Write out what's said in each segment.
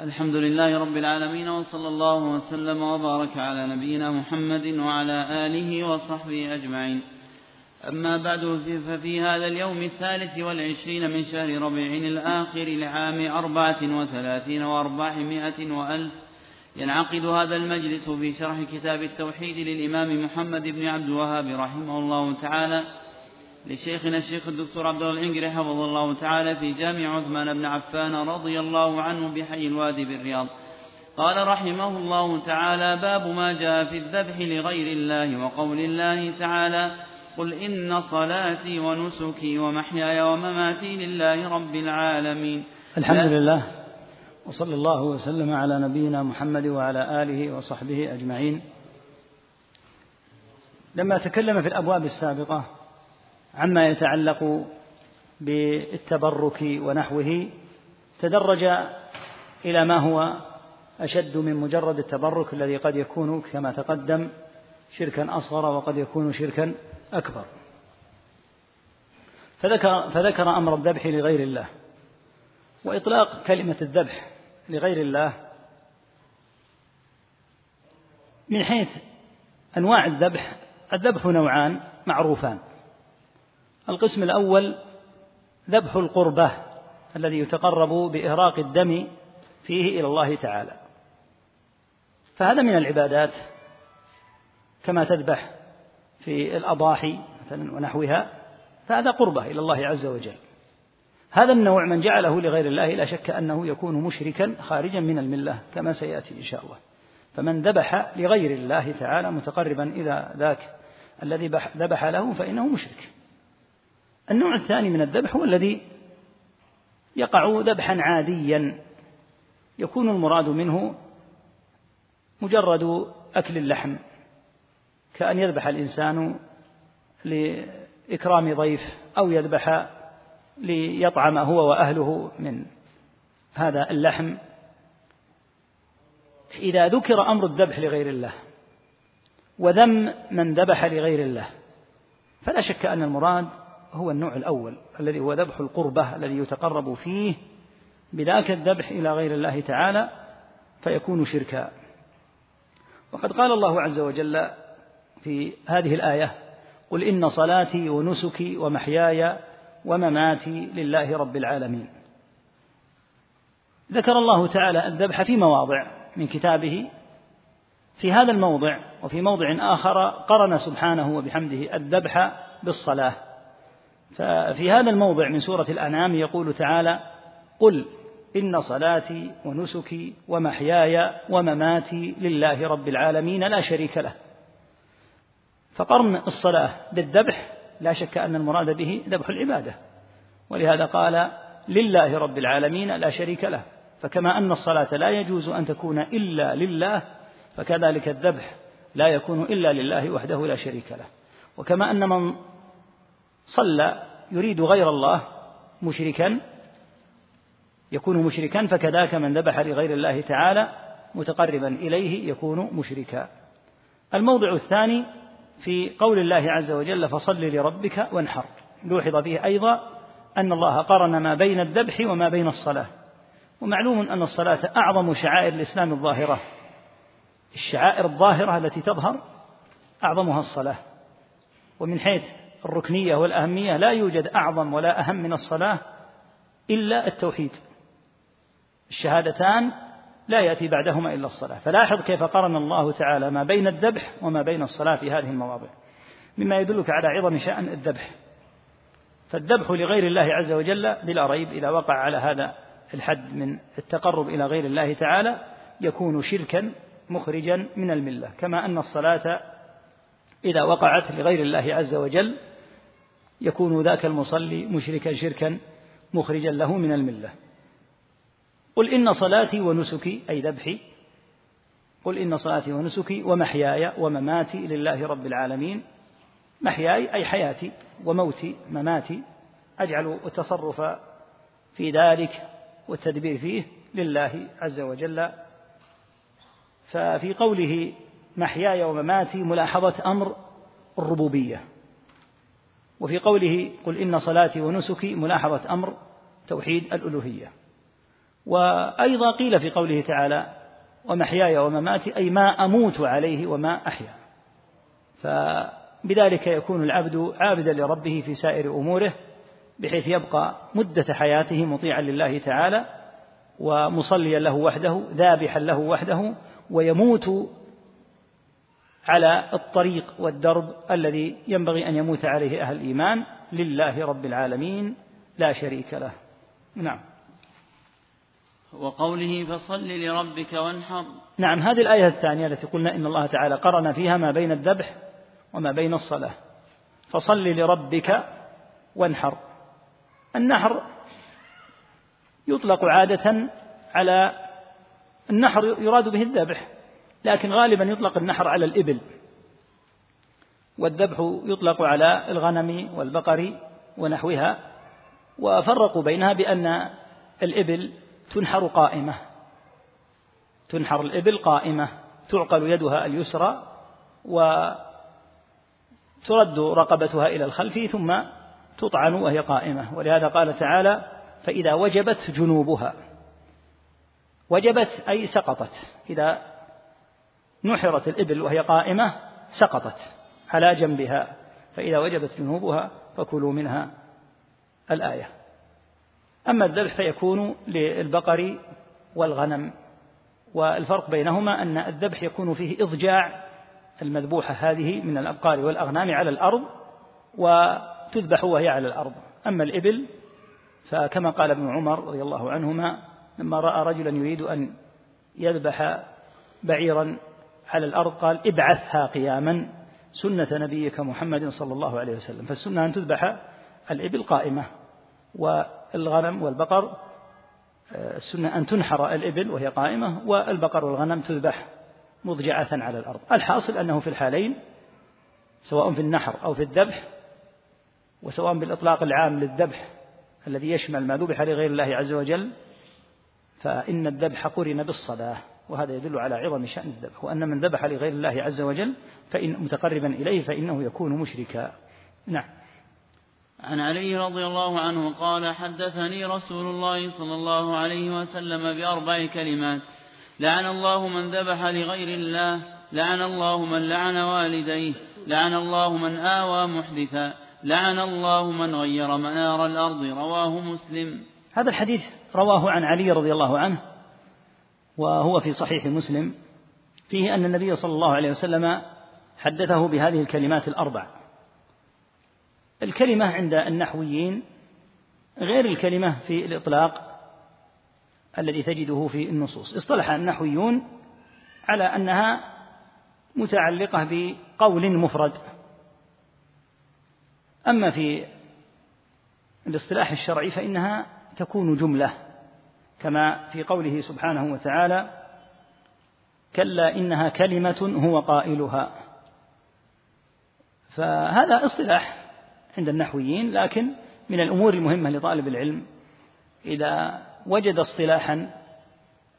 الحمد لله رب العالمين وصلى الله وسلم وبارك على نبينا محمد وعلى آله وصحبه أجمعين. أما بعد ففي هذا اليوم الثالث والعشرين من شهر ربيع الآخر لعام أربعة وثلاثين وأربعمائة وألف ينعقد هذا المجلس في شرح كتاب التوحيد للإمام محمد بن عبد الوهاب رحمه الله تعالى. لشيخنا الشيخ الدكتور عبد الله العنقري حفظه الله تعالى في جامع عثمان بن عفان رضي الله عنه بحي الوادي بالرياض. قال رحمه الله تعالى باب ما جاء في الذبح لغير الله وقول الله تعالى قل إن صلاتي ونسكي ومحياي ومماتي لله رب العالمين. الحمد لله وصلى الله وسلم على نبينا محمد وعلى آله وصحبه أجمعين. لما تكلم في الأبواب السابقة عما يتعلق بالتبرك ونحوه تدرج إلى ما هو أشد من مجرد التبرك الذي قد يكون كما تقدم شركا أصغر وقد يكون شركا أكبر. فذكر, فذكر أمر الذبح لغير الله وإطلاق كلمة الذبح لغير الله من حيث أنواع الذبح الذبح نوعان معروفان. القسم الأول ذبح القربة الذي يتقرب بإهراق الدم فيه إلى الله تعالى. فهذا من العبادات كما تذبح في الأضاحي مثلا ونحوها فهذا قربة إلى الله عز وجل. هذا النوع من جعله لغير الله لا شك أنه يكون مشركا خارجا من الملة كما سيأتي إن شاء الله. فمن ذبح لغير الله تعالى متقربا إلى ذاك الذي ذبح له فإنه مشرك. النوع الثاني من الذبح هو الذي يقع ذبحا عاديا. يكون المراد منه مجرد أكل اللحم كأن يذبح الإنسان لإكرام ضيف أو يذبح ليطعم هو وأهله من هذا اللحم. إذا ذكر أمر الذبح لغير الله وذم من ذبح لغير الله فلا شك أن المراد هو النوع الأول الذي هو ذبح القربة الذي يتقرب فيه بذاك الذبح إلى غير الله تعالى فيكون شركا. وقد قال الله عز وجل في هذه الآية قل إن صلاتي ونسكي ومحياي ومماتي لله رب العالمين ذكر الله تعالى الذبح في مواضع من كتابه. في هذا الموضع وفي موضع آخر قرن سبحانه وبحمده الذبح بالصلاة. ففي هذا الموضع من سورة الأنعام يقول تعالى قل إن صلاتي ونسكي ومحياي ومماتي لله رب العالمين لا شريك له. فقرن الصلاة بالذبح لا شك أن المراد به ذبح العبادة. ولهذا قال لله رب العالمين لا شريك له. فكما أن الصلاة لا يجوز أن تكون إلا لله فكذلك الذبح لا يكون إلا لله وحده لا شريك له. وكما أن من صلى يريد غير الله مشركا يكون مشركا فكذاك من ذبح لغير الله تعالى متقربا إليه يكون مشركا. الموضع الثاني في قول الله عز وجل فصل لربك وانحر. لوحظ فيه أيضا أن الله قرن ما بين الذبح وما بين الصلاة. ومعلوم أن الصلاة أعظم شعائر الإسلام الظاهرة. الشعائر الظاهرة التي تظهر أعظمها الصلاة. ومن حيث الركنية والأهمية لا يوجد أعظم ولا أهم من الصلاة إلا التوحيد. الشهادتان لا يأتي بعدهما إلا الصلاة. فلاحظ كيف قرن الله تعالى ما بين الذبح وما بين الصلاة في هذه المواضع مما يدلك على عظم شأن الذبح. فالذبح لغير الله عز وجل بلا ريب إذا وقع على هذا الحد من التقرب إلى غير الله تعالى يكون شركا مخرجا من الملة. كما أن الصلاة إذا وقعت لغير الله عز وجل يكون ذاك المصلي مشركا شركا مخرجا له من الملة. قل إن صلاتي ونسكي أي ذبحي. قل إن صلاتي ونسكي ومحياي ومماتي لله رب العالمين. محياي أي حياتي وموتي مماتي. أجعل التصرف في ذلك والتدبير فيه لله عز وجل. ففي قوله محياي ومماتي ملاحظة أمر الربوبية. وفي قوله قل إن صلاتي ونسكي ملاحظة أمر توحيد الألوهية. وأيضا قيل في قوله تعالى ومحياي ومماتي أي ما أموت عليه وما أحيا. فبذلك يكون العبد عابدا لربه في سائر أموره بحيث يبقى مدة حياته مطيعا لله تعالى ومصليا له وحده ذابحا له وحده ويموت على الطريق والدرب الذي ينبغي أن يموت عليه أهل الإيمان لله رب العالمين لا شريك له. نعم. وقوله فصل لربك وانحر. نعم هذه الآية الثانية التي قلنا إن الله تعالى قرن فيها ما بين الذبح وما بين الصلاة. فصل لربك وانحر. النحر يطلق عادة على النحر يراد به الذبح. لكن غالبا يطلق النحر على الإبل والذبح يطلق على الغنم والبقر ونحوها وفرقوا بينها بأن الإبل تنحر قائمة تنحر الإبل قائمة تعقل يدها اليسرى وترد رقبتها إلى الخلف ثم تطعن وهي قائمة. ولهذا قال تعالى فإذا وجبت جنوبها وجبت أي سقطت إذا نحرت الإبل وهي قائمة سقطت على جنبها فإذا وجبت جنوبها فكلوا منها الآية. أما الذبح فيكون للبقر والغنم والفرق بينهما أن الذبح يكون فيه إضجاع المذبوحة هذه من الأبقار والأغنام على الأرض وتذبح وهي على الأرض. أما الإبل فكما قال ابن عمر رضي الله عنهما لما رأى رجلا يريد أن يذبح بعيرا على الأرض قال ابعثها قياما سنة نبيك محمد صلى الله عليه وسلم. فالسنة أن تذبح الإبل قائمة والغنم والبقر آه، السنة أن تنحر الإبل وهي قائمة والبقر والغنم تذبح مضجعة على الأرض. الحاصل أنه في الحالين سواء في النحر أو في الذبح وسواء بالإطلاق العام للذبح الذي يشمل ما ذبح لغير الله عز وجل فإن الذبح قرن بالصلاة. وهذا يدل على عظم شأن الذبح وأن من ذبح لغير الله عز وجل فإن متقربا إليه فإنه يكون مشركا. نعم. عن علي رضي الله عنه قال حدثني رسول الله صلى الله عليه وسلم بأربع كلمات لعن الله من ذبح لغير الله لعن الله من لعن والديه لعن الله من آوى محدثا لعن الله من غير منار الأرض رواه مسلم. هذا الحديث رواه عن علي رضي الله عنه وهو في صحيح مسلم فيه أن النبي صلى الله عليه وسلم حدثه بهذه الكلمات الأربع. الكلمة عند النحويين غير الكلمة في الإطلاق الذي تجده في النصوص. اصطلح النحويون على أنها متعلقة بقول مفرد. أما في الاصطلاح الشرعي فإنها تكون جملة. كما في قوله سبحانه وتعالى كلا إنها كلمة هو قائلها. فهذا اصطلاح عند النحويين لكن من الأمور المهمة لطالب العلم إذا وجد اصطلاحا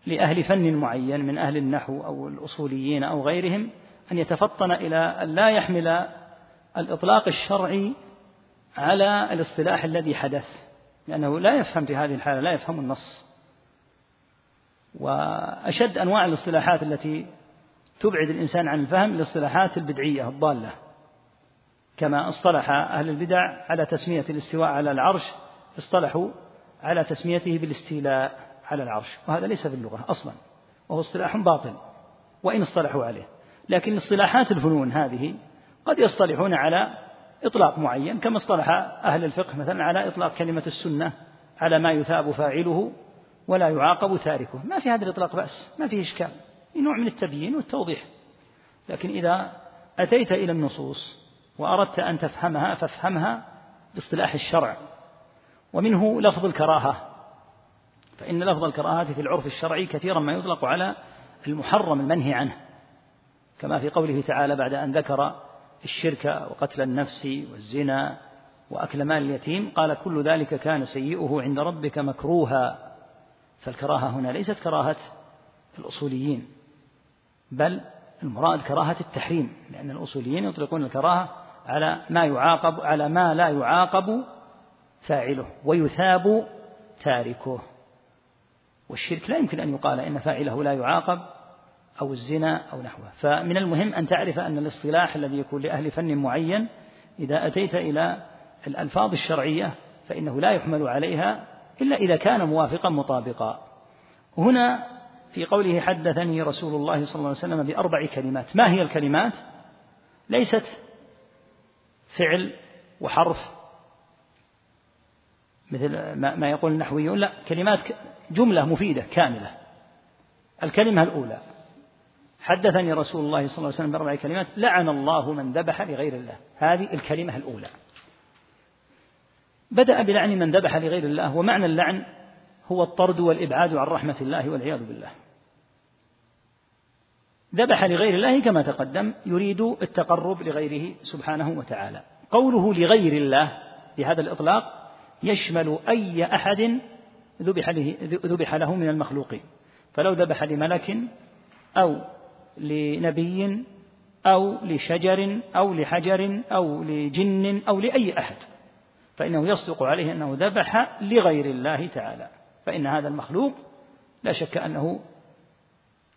لأهل فن معين من أهل النحو أو الأصوليين أو غيرهم أن يتفطن إلى أن لا يحمل الإطلاق الشرعي على الاصطلاح الذي حدث لأنه لا يفهم في هذه الحالة لا يفهم النص. وأشد أنواع الاصطلاحات التي تبعد الإنسان عن الفهم الاصطلاحات البدعية الضالة. كما اصطلح أهل البدع على تسمية الاستواء على العرش اصطلحوا على تسميته بالاستيلاء على العرش. وهذا ليس في اللغة أصلا وهو اصطلاح باطل وإن اصطلحوا عليه. لكن اصطلاحات الفنون هذه قد يصطلحون على إطلاق معين كما اصطلح أهل الفقه مثلا على إطلاق كلمة السنة على ما يثاب فاعله ولا يعاقب تاركه. ما في هذا الإطلاق بأس ما فيه إشكال. نوع من التبيين والتوضيح. لكن إذا أتيت إلى النصوص وأردت أن تفهمها فافهمها باصطلاح الشرع. ومنه لفظ الكراهة. فإن لفظ الكراهة في العرف الشرعي كثيرا ما يطلق على المحرم المنهي عنه. كما في قوله تعالى بعد أن ذكر الشرك وقتل النفس والزنا وأكل مال اليتيم قال كل ذلك كان سيئه عند ربك مكروها. فالكراهة هنا ليست كراهة الأصوليين بل المراد كراهة التحريم لأن الأصوليين يطلقون الكراهة على ما يعاقب على ما لا يعاقب فاعله ويثاب تاركه. والشرك لا يمكن أن يقال إن فاعله لا يعاقب أو الزنا أو نحوه. فمن المهم أن تعرف أن الاصطلاح الذي يكون لأهل فن معين إذا أتيت إلى الألفاظ الشرعية فإنه لا يحمل عليها إلا إذا كان موافقا مطابقا. هنا في قوله حدثني رسول الله صلى الله عليه وسلم بأربع كلمات. ما هي الكلمات؟ ليست فعل وحرف مثل ما يقول النحويون لا كلمات جملة مفيدة كاملة. الكلمة الأولى. حدثني رسول الله صلى الله عليه وسلم بأربع كلمات. لعن الله من ذبح لغير الله. هذه الكلمة الأولى. بدأ بلعن من ذبح لغير الله ومعنى اللعن هو الطرد والإبعاد عن رحمة الله والعياذ بالله. ذبح لغير الله كما تقدم يريد التقرب لغيره سبحانه وتعالى. قوله لغير الله بهذا الإطلاق يشمل أي أحد ذبح له, ذبح له من المخلوقين فلو ذبح لملك أو لنبي أو لشجر أو لحجر أو لجن أو لأي أحد. فإنه يصدق عليه أنه ذبح لغير الله تعالى فإن هذا المخلوق لا شك أنه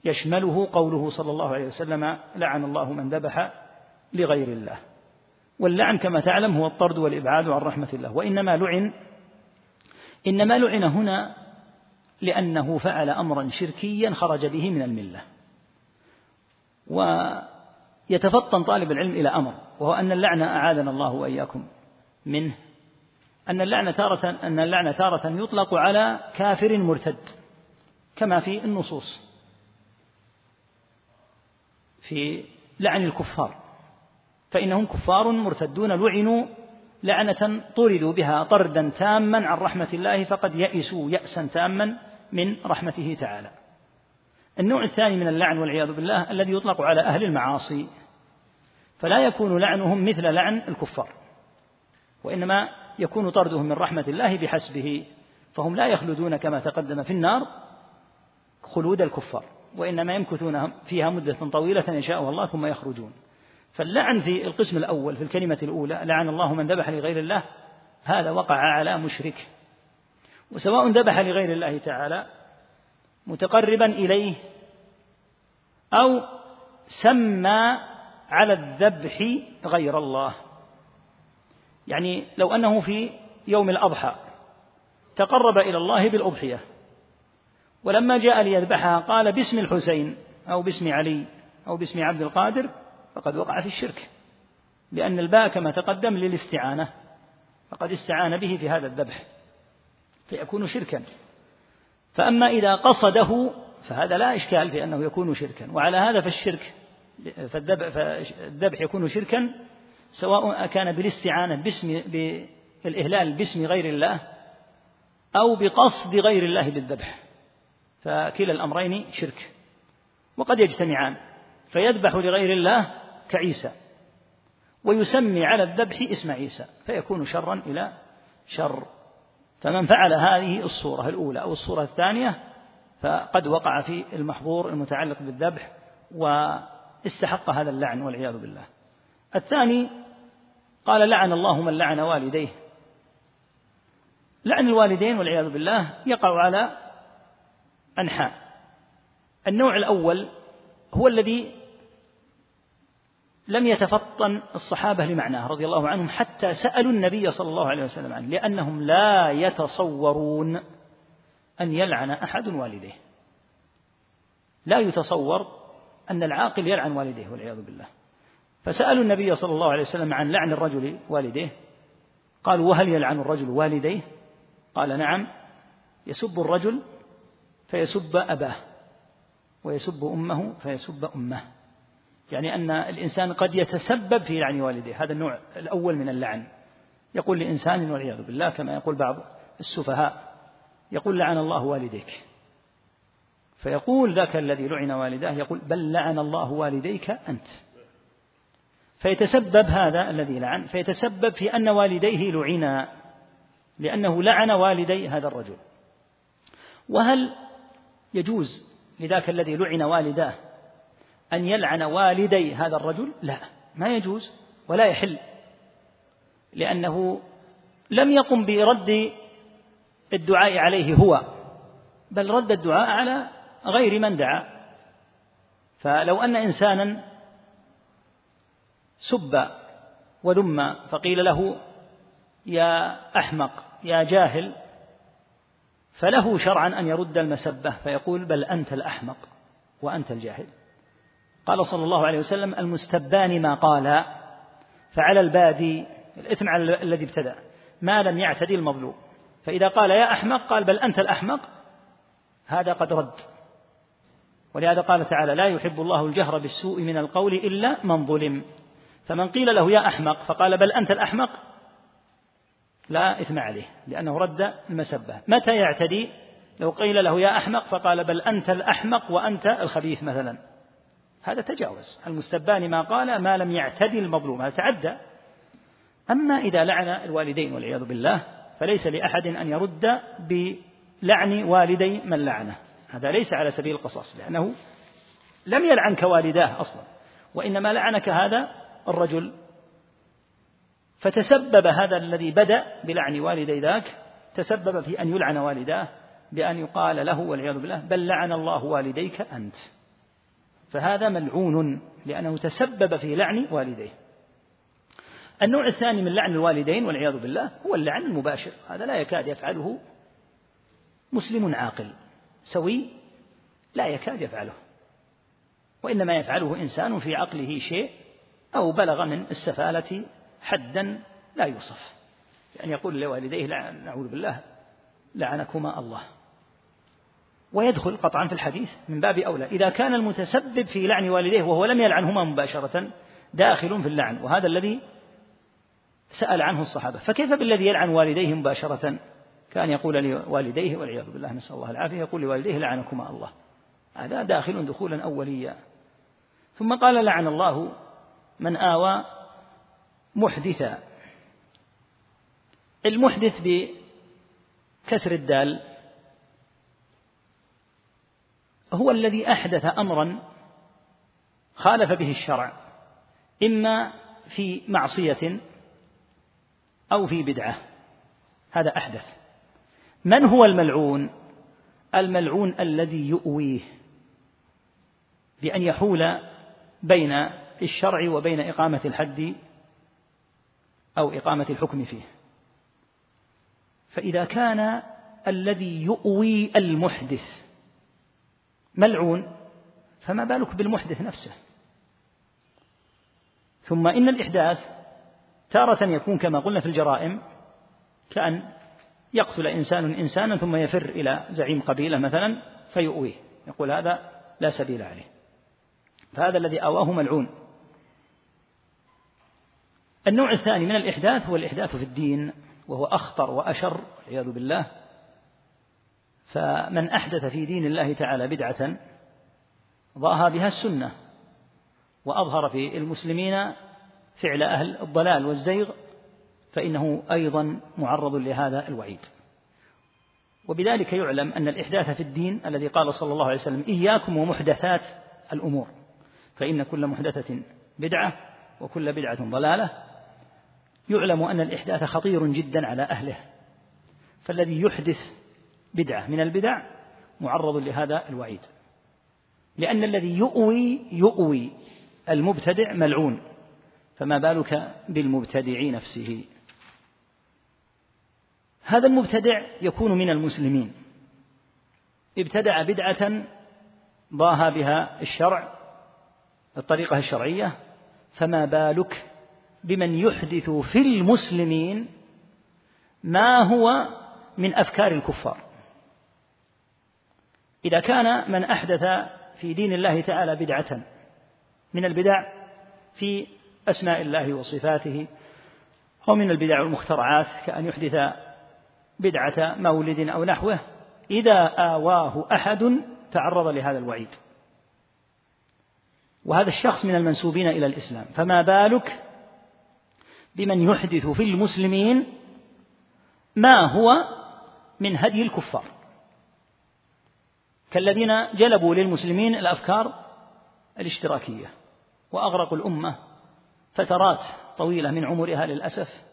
يشمله قوله صلى الله عليه وسلم لعن الله من ذبح لغير الله واللعن كما تعلم هو الطرد والإبعاد عن رحمة الله وإنما لعن إنما لعن هنا لأنه فعل أمرا شركيا خرج به من الملة. ويتفطن طالب العلم إلى أمر وهو أن اللعنة أعاذنا الله وإياكم منه. أن اللعنة تارة أن اللعنة تارة يطلق على كافر مرتد كما في النصوص في لعن الكفار فإنهم كفار مرتدون لعنوا لعنة طردوا بها طردا تاما عن رحمة الله فقد يئسوا يأسا تاما من رحمته تعالى. النوع الثاني من اللعن والعياذ بالله الذي يطلق على أهل المعاصي فلا يكون لعنهم مثل لعن الكفار وإنما يكون طردهم من رحمة الله بحسبه فهم لا يخلدون كما تقدم في النار خلود الكفار وإنما يمكثون فيها مدة طويلة يشاءها الله ثم يخرجون. فاللعن في القسم الأول في الكلمة الأولى لعن الله من ذبح لغير الله هذا وقع على مشرك. وسواء ذبح لغير الله تعالى متقربا إليه أو سمى على الذبح غير الله. يعني لو أنه في يوم الأضحى تقرب إلى الله بالأضحية ولما جاء ليذبحها قال باسم الحسين أو باسم علي أو باسم عبد القادر فقد وقع في الشرك لأن الباء كما تقدم للاستعانة فقد استعان به في هذا الذبح فيكون شركا. فأما إذا قصده فهذا لا إشكال في أنه يكون شركا وعلى هذا فالشرك فالذبح يكون شركا سواء كان بالاستعانة باسم بالإهلال باسم غير الله أو بقصد غير الله بالذبح. فكلا الأمرين شرك. وقد يجتمعان. فيذبح لغير الله كعيسى. ويسمي على الذبح اسم عيسى. فيكون شرا إلى شر. فمن فعل هذه الصورة الأولى أو الصورة الثانية فقد وقع في المحظور المتعلق بالذبح واستحق هذا اللعن والعياذ بالله. الثاني قال لعن الله من لعن والديه. لعن الوالدين والعياذ بالله يقع على أنحاء. النوع الأول هو الذي لم يتفطن الصحابة لمعناه رضي الله عنهم حتى سألوا النبي صلى الله عليه وسلم عنه لأنهم لا يتصورون أن يلعن أحد والديه. لا يتصور أن العاقل يلعن والديه والعياذ بالله. فسألوا النبي صلى الله عليه وسلم عن لعن الرجل والديه. قالوا وهل يلعن الرجل والديه؟ قال نعم يسب الرجل فيسب أباه ويسب أمه فيسب أمه. يعني أن الإنسان قد يتسبب في لعن والديه هذا النوع الأول من اللعن. يقول لإنسان والعياذ بالله كما يقول بعض السفهاء يقول لعن الله والديك. فيقول ذاك الذي لعن والداه يقول بل لعن الله والديك أنت. فيتسبب هذا الذي لعن فيتسبب في أن والديه لعنا لأنه لعن والدي هذا الرجل. وهل يجوز لذاك الذي لعن والداه أن يلعن والدي هذا الرجل؟ لا ما يجوز ولا يحل لأنه لم يقم برد الدعاء عليه هو بل رد الدعاء على غير من دعا. فلو أن إنسانا سب وذم فقيل له يا أحمق يا جاهل فله شرعا أن يرد المسبة فيقول بل أنت الأحمق وأنت الجاهل. قال صلى الله عليه وسلم المستبان ما قال فعلى البادي الإثم على الذي ابتدأ ما لم يعتدي المظلوم. فإذا قال يا أحمق قال بل أنت الأحمق هذا قد رد. ولهذا قال تعالى لا يحب الله الجهر بالسوء من القول إلا من ظلم. فمن قيل له يا أحمق فقال بل أنت الأحمق لا إثم عليه لأنه رد المسبة. متى يعتدي؟ لو قيل له يا أحمق فقال بل أنت الأحمق وأنت الخبيث مثلا. هذا تجاوز. المستبان ما قال ما لم يعتدي المظلوم هذا تعدى. أما إذا لعن الوالدين والعياذ بالله فليس لأحد أن يرد بلعن والدي من لعنه. هذا ليس على سبيل القصاص لأنه لم يلعن كوالداه أصلا وإنما لعنك هذا الرجل فتسبب هذا الذي بدأ بلعن والدي ذاك تسبب في أن يلعن والداه بأن يقال له والعياذ بالله بل لعن الله والديك أنت. فهذا ملعون لأنه تسبب في لعن والديه. النوع الثاني من لعن الوالدين والعياذ بالله هو اللعن المباشر هذا لا يكاد يفعله مسلم عاقل سوي لا يكاد يفعله. وإنما يفعله إنسان في عقله شيء أو بلغ من السفالة حدا لا يوصف. يعني يقول لوالديه نعوذ بالله لعنكما الله. ويدخل قطعا في الحديث من باب أولى. إذا كان المتسبب في لعن والديه وهو لم يلعنهما مباشرة داخل في اللعن. وهذا الذي سأل عنه الصحابة. فكيف بالذي يلعن والديه مباشرة؟ كان يقول لوالديه والعياذ بالله نسأل الله العافية. يقول لوالديه لعنكما الله. هذا داخل دخولا أوليا ثم قال لعن الله من آوى محدثا. المحدث بكسر الدال هو الذي أحدث أمرا خالف به الشرع إما في معصية أو في بدعة. هذا أحدث. من هو الملعون؟ الملعون الذي يؤويه بأن يحول بين الشرع وبين إقامة الحد أو إقامة الحكم فيه. فإذا كان الذي يؤوي المحدث ملعون فما بالك بالمحدث نفسه؟ ثم إن الإحداث تارة يكون كما قلنا في الجرائم كأن يقتل إنسان إنسانا ثم يفر إلى زعيم قبيلة مثلا فيؤويه يقول هذا لا سبيل عليه. فهذا الذي أواه ملعون. النوع الثاني من الإحداث هو الإحداث في الدين وهو أخطر وأشر والعياذ بالله. فمن أحدث في دين الله تعالى بدعة ضاها بها السنة وأظهر في المسلمين فعل أهل الضلال والزيغ فإنه أيضا معرض لهذا الوعيد. وبذلك يعلم أن الإحداث في الدين الذي قال صلى الله عليه وسلم إياكم ومحدثات الأمور فإن كل محدثة بدعة وكل بدعة ضلالة يعلم أن الإحداث خطير جدا على أهله فالذي يحدث بدعة من البدع معرض لهذا الوعيد. لأن الذي يؤوي يؤوي المبتدع ملعون فما بالك بالمبتدع نفسه؟ هذا المبتدع يكون من المسلمين. ابتدع بدعة ضاها بها الشرع الطريقة الشرعية فما بالك بمن يحدث في المسلمين ما هو من أفكار الكفار. إذا كان من أحدث في دين الله تعالى بدعة من البدع في أسماء الله وصفاته أو من البدع والمخترعات كأن يحدث بدعة مولد أو نحوه إذا آواه أحد تعرض لهذا الوعيد. وهذا الشخص من المنسوبين إلى الإسلام. فما بالك بمن يحدث في المسلمين ما هو من هدي الكفار. كالذين جلبوا للمسلمين الأفكار الاشتراكية وأغرقوا الأمة فترات طويلة من عمرها للأسف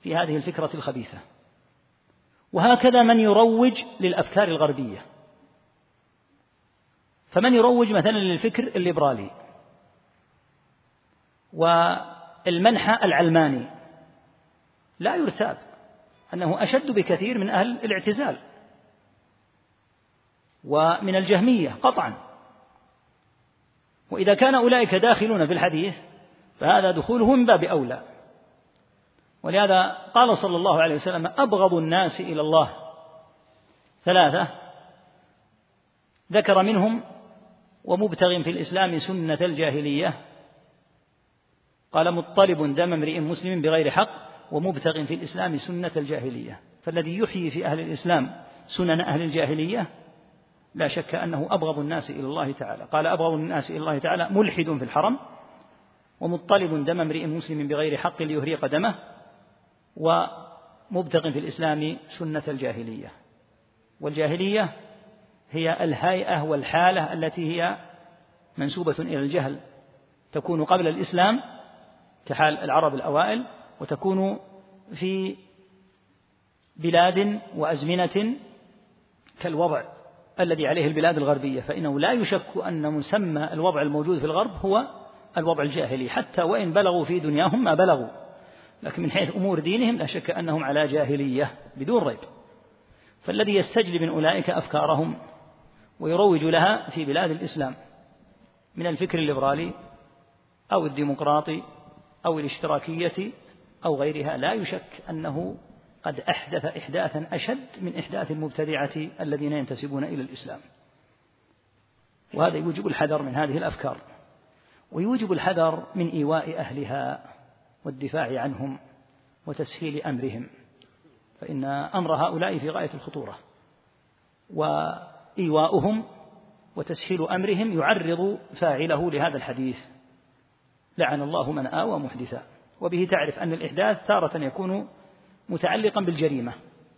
في هذه الفكرة الخبيثة. وهكذا من يروج للأفكار الغربية. فمن يروج مثلا للفكر الليبرالي والمنحى العلماني. لا يرتاب أنه أشد بكثير من أهل الاعتزال. ومن الجهمية قطعا. وإذا كان أولئك داخلون في الحديث فهذا دخوله من باب أولى. ولهذا قال صلى الله عليه وسلم أبغض الناس إلى الله. ثلاثة ذكر منهم ومبتغ في الإسلام سنة الجاهلية. قال مطلب دم امرئ مسلم بغير حق ومبتغ في الإسلام سنة الجاهلية. فالذي يحيي في أهل الإسلام سنن أهل الجاهلية لا شك أنه أبغض الناس إلى الله تعالى. قال أبغض الناس إلى الله تعالى ملحد في الحرم ومطلب دم امرئ مسلم بغير حق ليهريق دمه ومبتغ في الإسلام سنة الجاهلية. والجاهلية هي الهيئة والحالة التي هي منسوبة إلى الجهل. تكون قبل الإسلام كحال العرب الأوائل وتكون في بلاد وأزمنة كالوضع الذي عليه البلاد الغربية. فإنه لا يشك أن مسمى الوضع الموجود في الغرب هو الوضع الجاهلي. حتى وإن بلغوا في دنياهم ما بلغوا. لكن من حيث أمور دينهم لا شك أنهم على جاهلية بدون ريب. فالذي يستجلب من أولئك أفكارهم ويروج لها في بلاد الإسلام من الفكر الليبرالي أو الديمقراطي أو الاشتراكية أو غيرها لا يشك أنه قد أحدث إحداثا أشد من إحداث المبتدعة الذين ينتسبون إلى الإسلام. وهذا يوجب الحذر من هذه الأفكار ويوجب الحذر من إيواء أهلها والدفاع عنهم وتسهيل أمرهم. فإن أمر هؤلاء في غاية الخطورة وإيواؤهم وتسهيل أمرهم يعرض فاعله لهذا الحديث. لعن الله من آوى محدثا. وبه تعرف أن الإحداث تارة يكون متعلقا بالجريمة.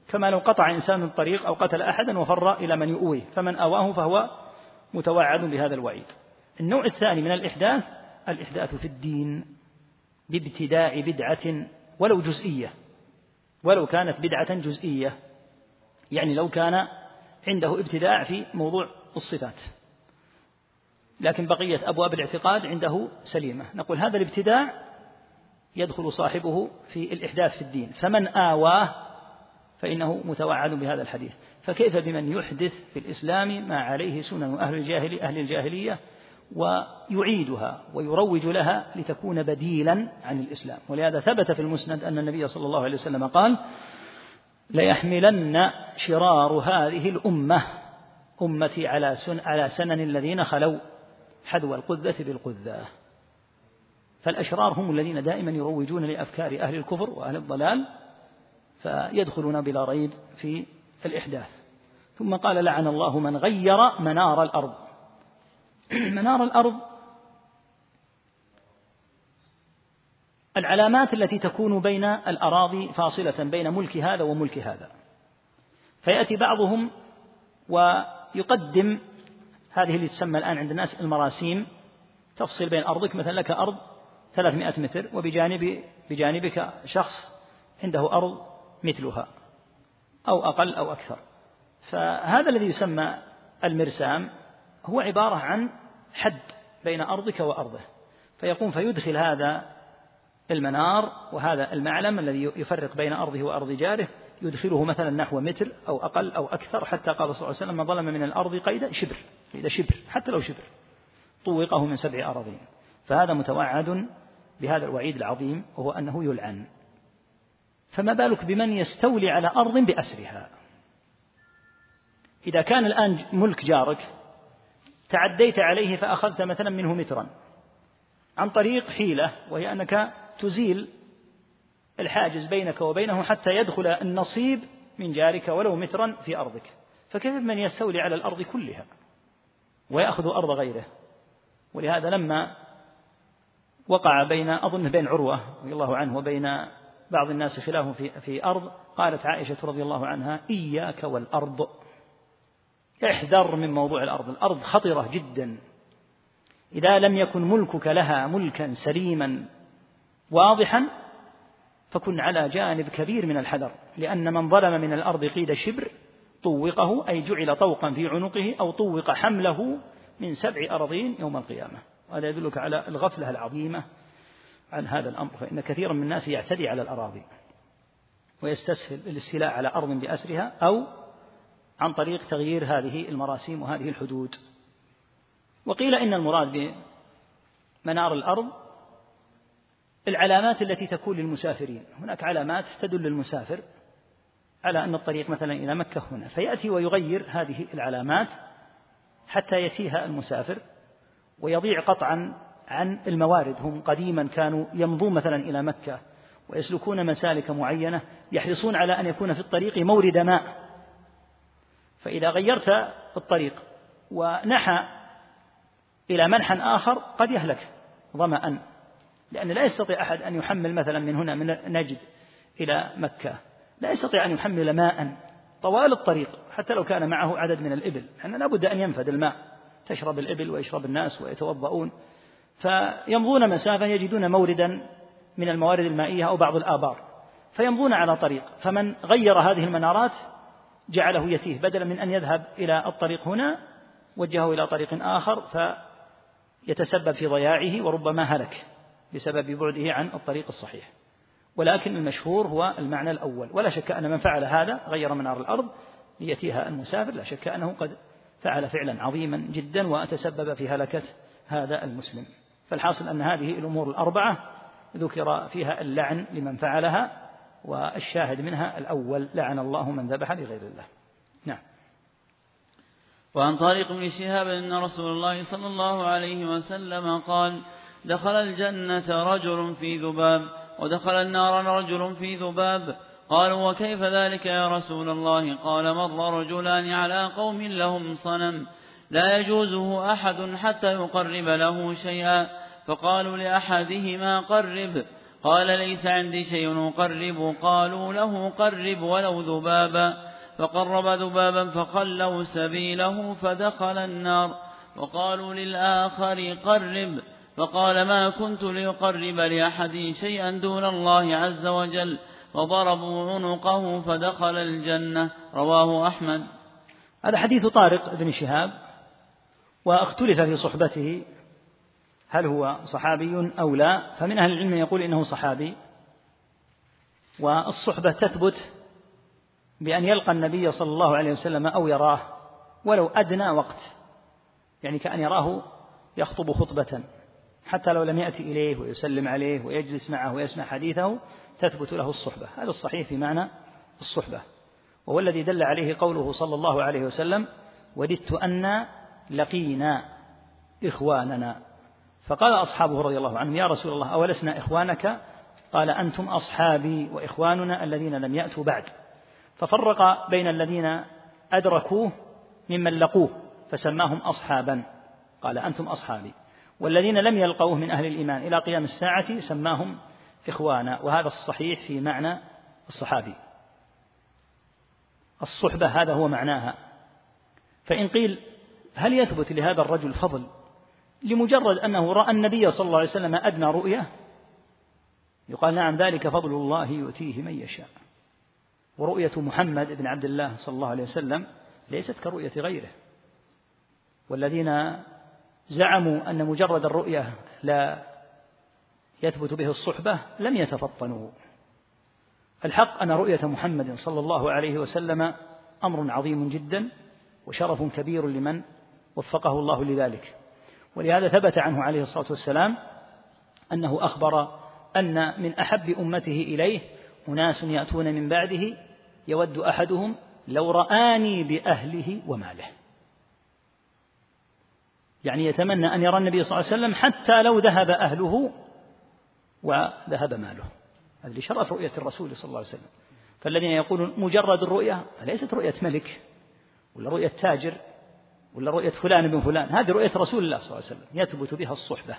كما لو قطع إنسان الطريق أو قتل أحدا وفر إلى من يؤويه فمن آواه فهو متوعد بهذا الوعيد. النوع الثاني من الإحداث الإحداث في الدين بابتداع بدعة ولو جزئية. ولو كانت بدعة جزئية. يعني لو كان عنده ابتداع في موضوع الصفات. لكن بقية أبواب الاعتقاد عنده سليمة. نقول هذا الابتداع يدخل صاحبه في الإحداث في الدين. فمن آواه فإنه متوعد بهذا الحديث. فكيف بمن يحدث في الإسلام ما عليه سنن أهل الجاهلية أهل الجاهلية ويعيدها ويروج لها لتكون بديلا عن الإسلام؟ ولهذا ثبت في المسند أن النبي صلى الله عليه وسلم قال ليحملن شرار هذه الأمة أمتي على سن على سنن الذين خلوا حذو القذة بالقذة. فالأشرار هم الذين دائما يروجون لأفكار أهل الكفر وأهل الضلال فيدخلون بلا ريب في الإحداث. ثم قال لعن الله من غير منار الأرض. منار الأرض العلامات التي تكون بين الأراضي فاصلة بين ملك هذا وملك هذا. فيأتي بعضهم ويقدم هذه اللي تسمى الآن عند الناس المراسيم. تفصل بين أرضك مثلا لك أرض 300 متر وبجانب بجانبك شخص عنده أرض مثلها أو أقل أو أكثر. فهذا الذي يسمى المرسام هو عبارة عن حد بين أرضك وأرضه. فيقوم فيدخل هذا المنار وهذا المعلم الذي يفرق بين أرضه وأرض جاره يدخله مثلا نحو متر أو أقل أو أكثر حتى قال صلى الله عليه وسلم ما ظلم من الأرض قيدا شبر إذا شبر حتى لو شبر طوقه من سبع أراضين. فهذا متوعد بهذا الوعيد العظيم وهو أنه يلعن. فما بالك بمن يستولي على أرض بأسرها؟ إذا كان الآن ملك جارك تعديت عليه فأخذت مثلا منه مترا عن طريق حيلة وهي أنك تزيل الحاجز بينك وبينه حتى يدخل النصيب من جارك ولو مترا في أرضك. فكيف من يستولي على الأرض كلها ويأخذ أرض غيره؟ ولهذا لما وقع بين أظن بين عروة رضي الله عنه وبين بعض الناس خلاف في, في أرض قالت عائشة رضي الله عنها إياك والأرض. احذر من موضوع الأرض. الأرض خطرة جدا. إذا لم يكن ملكك لها ملكا سليما واضحا فكن على جانب كبير من الحذر لأن من ظلم من الأرض قيد شبر طوقه أي جعل طوقا في عنقه أو طوق حمله من سبع أراضين يوم القيامة. وهذا يدلك على الغفلة العظيمة عن هذا الأمر فإن كثيرا من الناس يعتدي على الأراضي ويستسهل الاستيلاء على أرض بأسرها أو عن طريق تغيير هذه المراسيم وهذه الحدود. وقيل إن المراد بمنار الأرض العلامات التي تكون للمسافرين. هناك علامات تدل المسافر على أن الطريق مثلا إلى مكة هنا. فيأتي ويغير هذه العلامات حتى يتيها المسافر ويضيع قطعا عن الموارد. هم قديما كانوا يمضون مثلا إلى مكة ويسلكون مسالك معينة يحرصون على أن يكون في الطريق مورد ماء. فإذا غيرت الطريق ونحى إلى منحى آخر قد يهلك ظمأ. لأن لا يستطيع أحد أن يحمل مثلا من هنا من نجد إلى مكة. لا يستطيع أن يحمل ماء طوال الطريق حتى لو كان معه عدد من الإبل. لأن لابد أن ينفد الماء. تشرب الإبل ويشرب الناس ويتوضؤون. فيمضون مسافة يجدون موردا من الموارد المائية أو بعض الآبار. فيمضون على طريق. فمن غير هذه المنارات جعله يتيه. بدلا من أن يذهب إلى الطريق هنا وجهه إلى طريق آخر فيتسبب في ضياعه وربما هلك. بسبب بعده عن الطريق الصحيح. ولكن المشهور هو المعنى الأول. ولا شك أن من فعل هذا غير منار الأرض ليتيها المسافر. لا شك أنه قد فعل فعلا عظيما جدا وتسبب في هلكة هذا المسلم. فالحاصل أن هذه الأمور الأربعة ذكر فيها اللعن لمن فعلها والشاهد منها الأول لعن الله من ذبح لغير الله. نعم. وعن طارق بن شهاب أن رسول الله صلى الله عليه وسلم قال دخل الجنة رجل في ذباب ودخل النار رجل في ذباب. قالوا وكيف ذلك يا رسول الله؟ قال مر رجلان على قوم لهم صنم. لا يجوزه أحد حتى يقرب له شيئا. فقالوا لأحدهما قرب. قال ليس عندي شيء أقرب. قالوا له قرب ولو ذبابا. فقرب ذبابا فخلوا سبيله فدخل النار. وقالوا للآخر قرب. فقال ما كنت ليقرب لأحد شيئا دون الله عز وجل وضربوا عنقه فدخل الجنة. رواه أحمد. هذا حديث طارق بن شهاب واختلف في صحبته هل هو صحابي أو لا. فمن أهل العلم يقول إنه صحابي. والصحبة تثبت بأن يلقى النبي صلى الله عليه وسلم أو يراه ولو أدنى وقت يعني كأن يراه يخطب خطبة. حتى لو لم يأتي إليه ويسلم عليه ويجلس معه ويسمع حديثه تثبت له الصحبة. هذا الصحيح في معنى الصحبة. وهو الذي دل عليه قوله صلى الله عليه وسلم وددت أن لقينا إخواننا. فقال أصحابه رضي الله عنهم يا رسول الله أولسنا إخوانك؟ قال أنتم أصحابي وإخواننا الذين لم يأتوا بعد. ففرق بين الذين أدركوه ممن لقوه فسماهم أصحابا. قال أنتم أصحابي. والذين لم يلقوه من أهل الإيمان إلى قيام الساعة سماهم إخوانا وهذا الصحيح في معنى الصحابي. الصحبة هذا هو معناها. فإن قيل هل يثبت لهذا الرجل فضل لمجرد أنه رأى النبي صلى الله عليه وسلم أدنى رؤية؟ يقال نعم ذلك فضل الله يؤتيه من يشاء. ورؤية محمد بن عبد الله صلى الله عليه وسلم ليست كرؤية غيره. والذين زعموا أن مجرد الرؤية لا يثبت به الصحبة لم يتفطنوا. الحق أن رؤية محمد صلى الله عليه وسلم أمر عظيم جدا وشرف كبير لمن وفقه الله لذلك. ولهذا ثبت عنه عليه الصلاة والسلام أنه أخبر أن من أحب أمته إليه أناس يأتون من بعده يود أحدهم لو رآني بأهله وماله. يعني يتمنى أن يرى النبي صلى الله عليه وسلم حتى لو ذهب أهله وذهب ماله. هذا لشرف رؤية الرسول صلى الله عليه وسلم. فالذين يقولون مجرد الرؤية ليست رؤية ملك ولا رؤية تاجر ولا رؤية فلان بن فلان؟ هذه رؤية رسول الله صلى الله عليه وسلم يثبت بها الصحبة.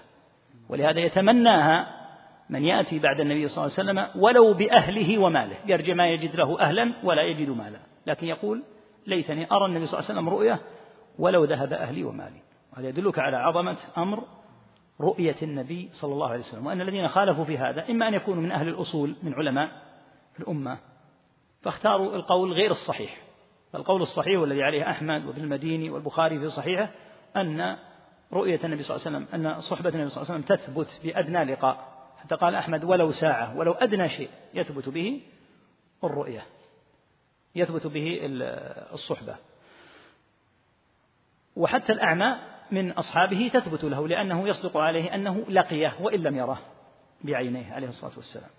ولهذا يتمناها من يأتي بعد النبي صلى الله عليه وسلم ولو بأهله وماله. يرجى ما يجد له أهلا ولا يجد مالا. لكن يقول ليتني أرى النبي صلى الله عليه وسلم رؤية ولو ذهب أهلي ومالي. وهذا يدلك على عظمة أمر رؤية النبي صلى الله عليه وسلم وأن الذين خالفوا في هذا إما أن يكونوا من أهل الأصول من علماء الأمة فاختاروا القول غير الصحيح. فالقول الصحيح والذي عليه أحمد وابن المديني والبخاري في صحيحه أن رؤية النبي صلى الله عليه وسلم أن صحبة النبي صلى الله عليه وسلم تثبت بأدنى لقاء. حتى قال أحمد ولو ساعة ولو أدنى شيء يثبت به الرؤية يثبت به الصحبة. وحتى الأعمى من أصحابه تثبت له لأنه يصدق عليه أنه لقيه وإن لم يره بعينيه عليه الصلاة والسلام.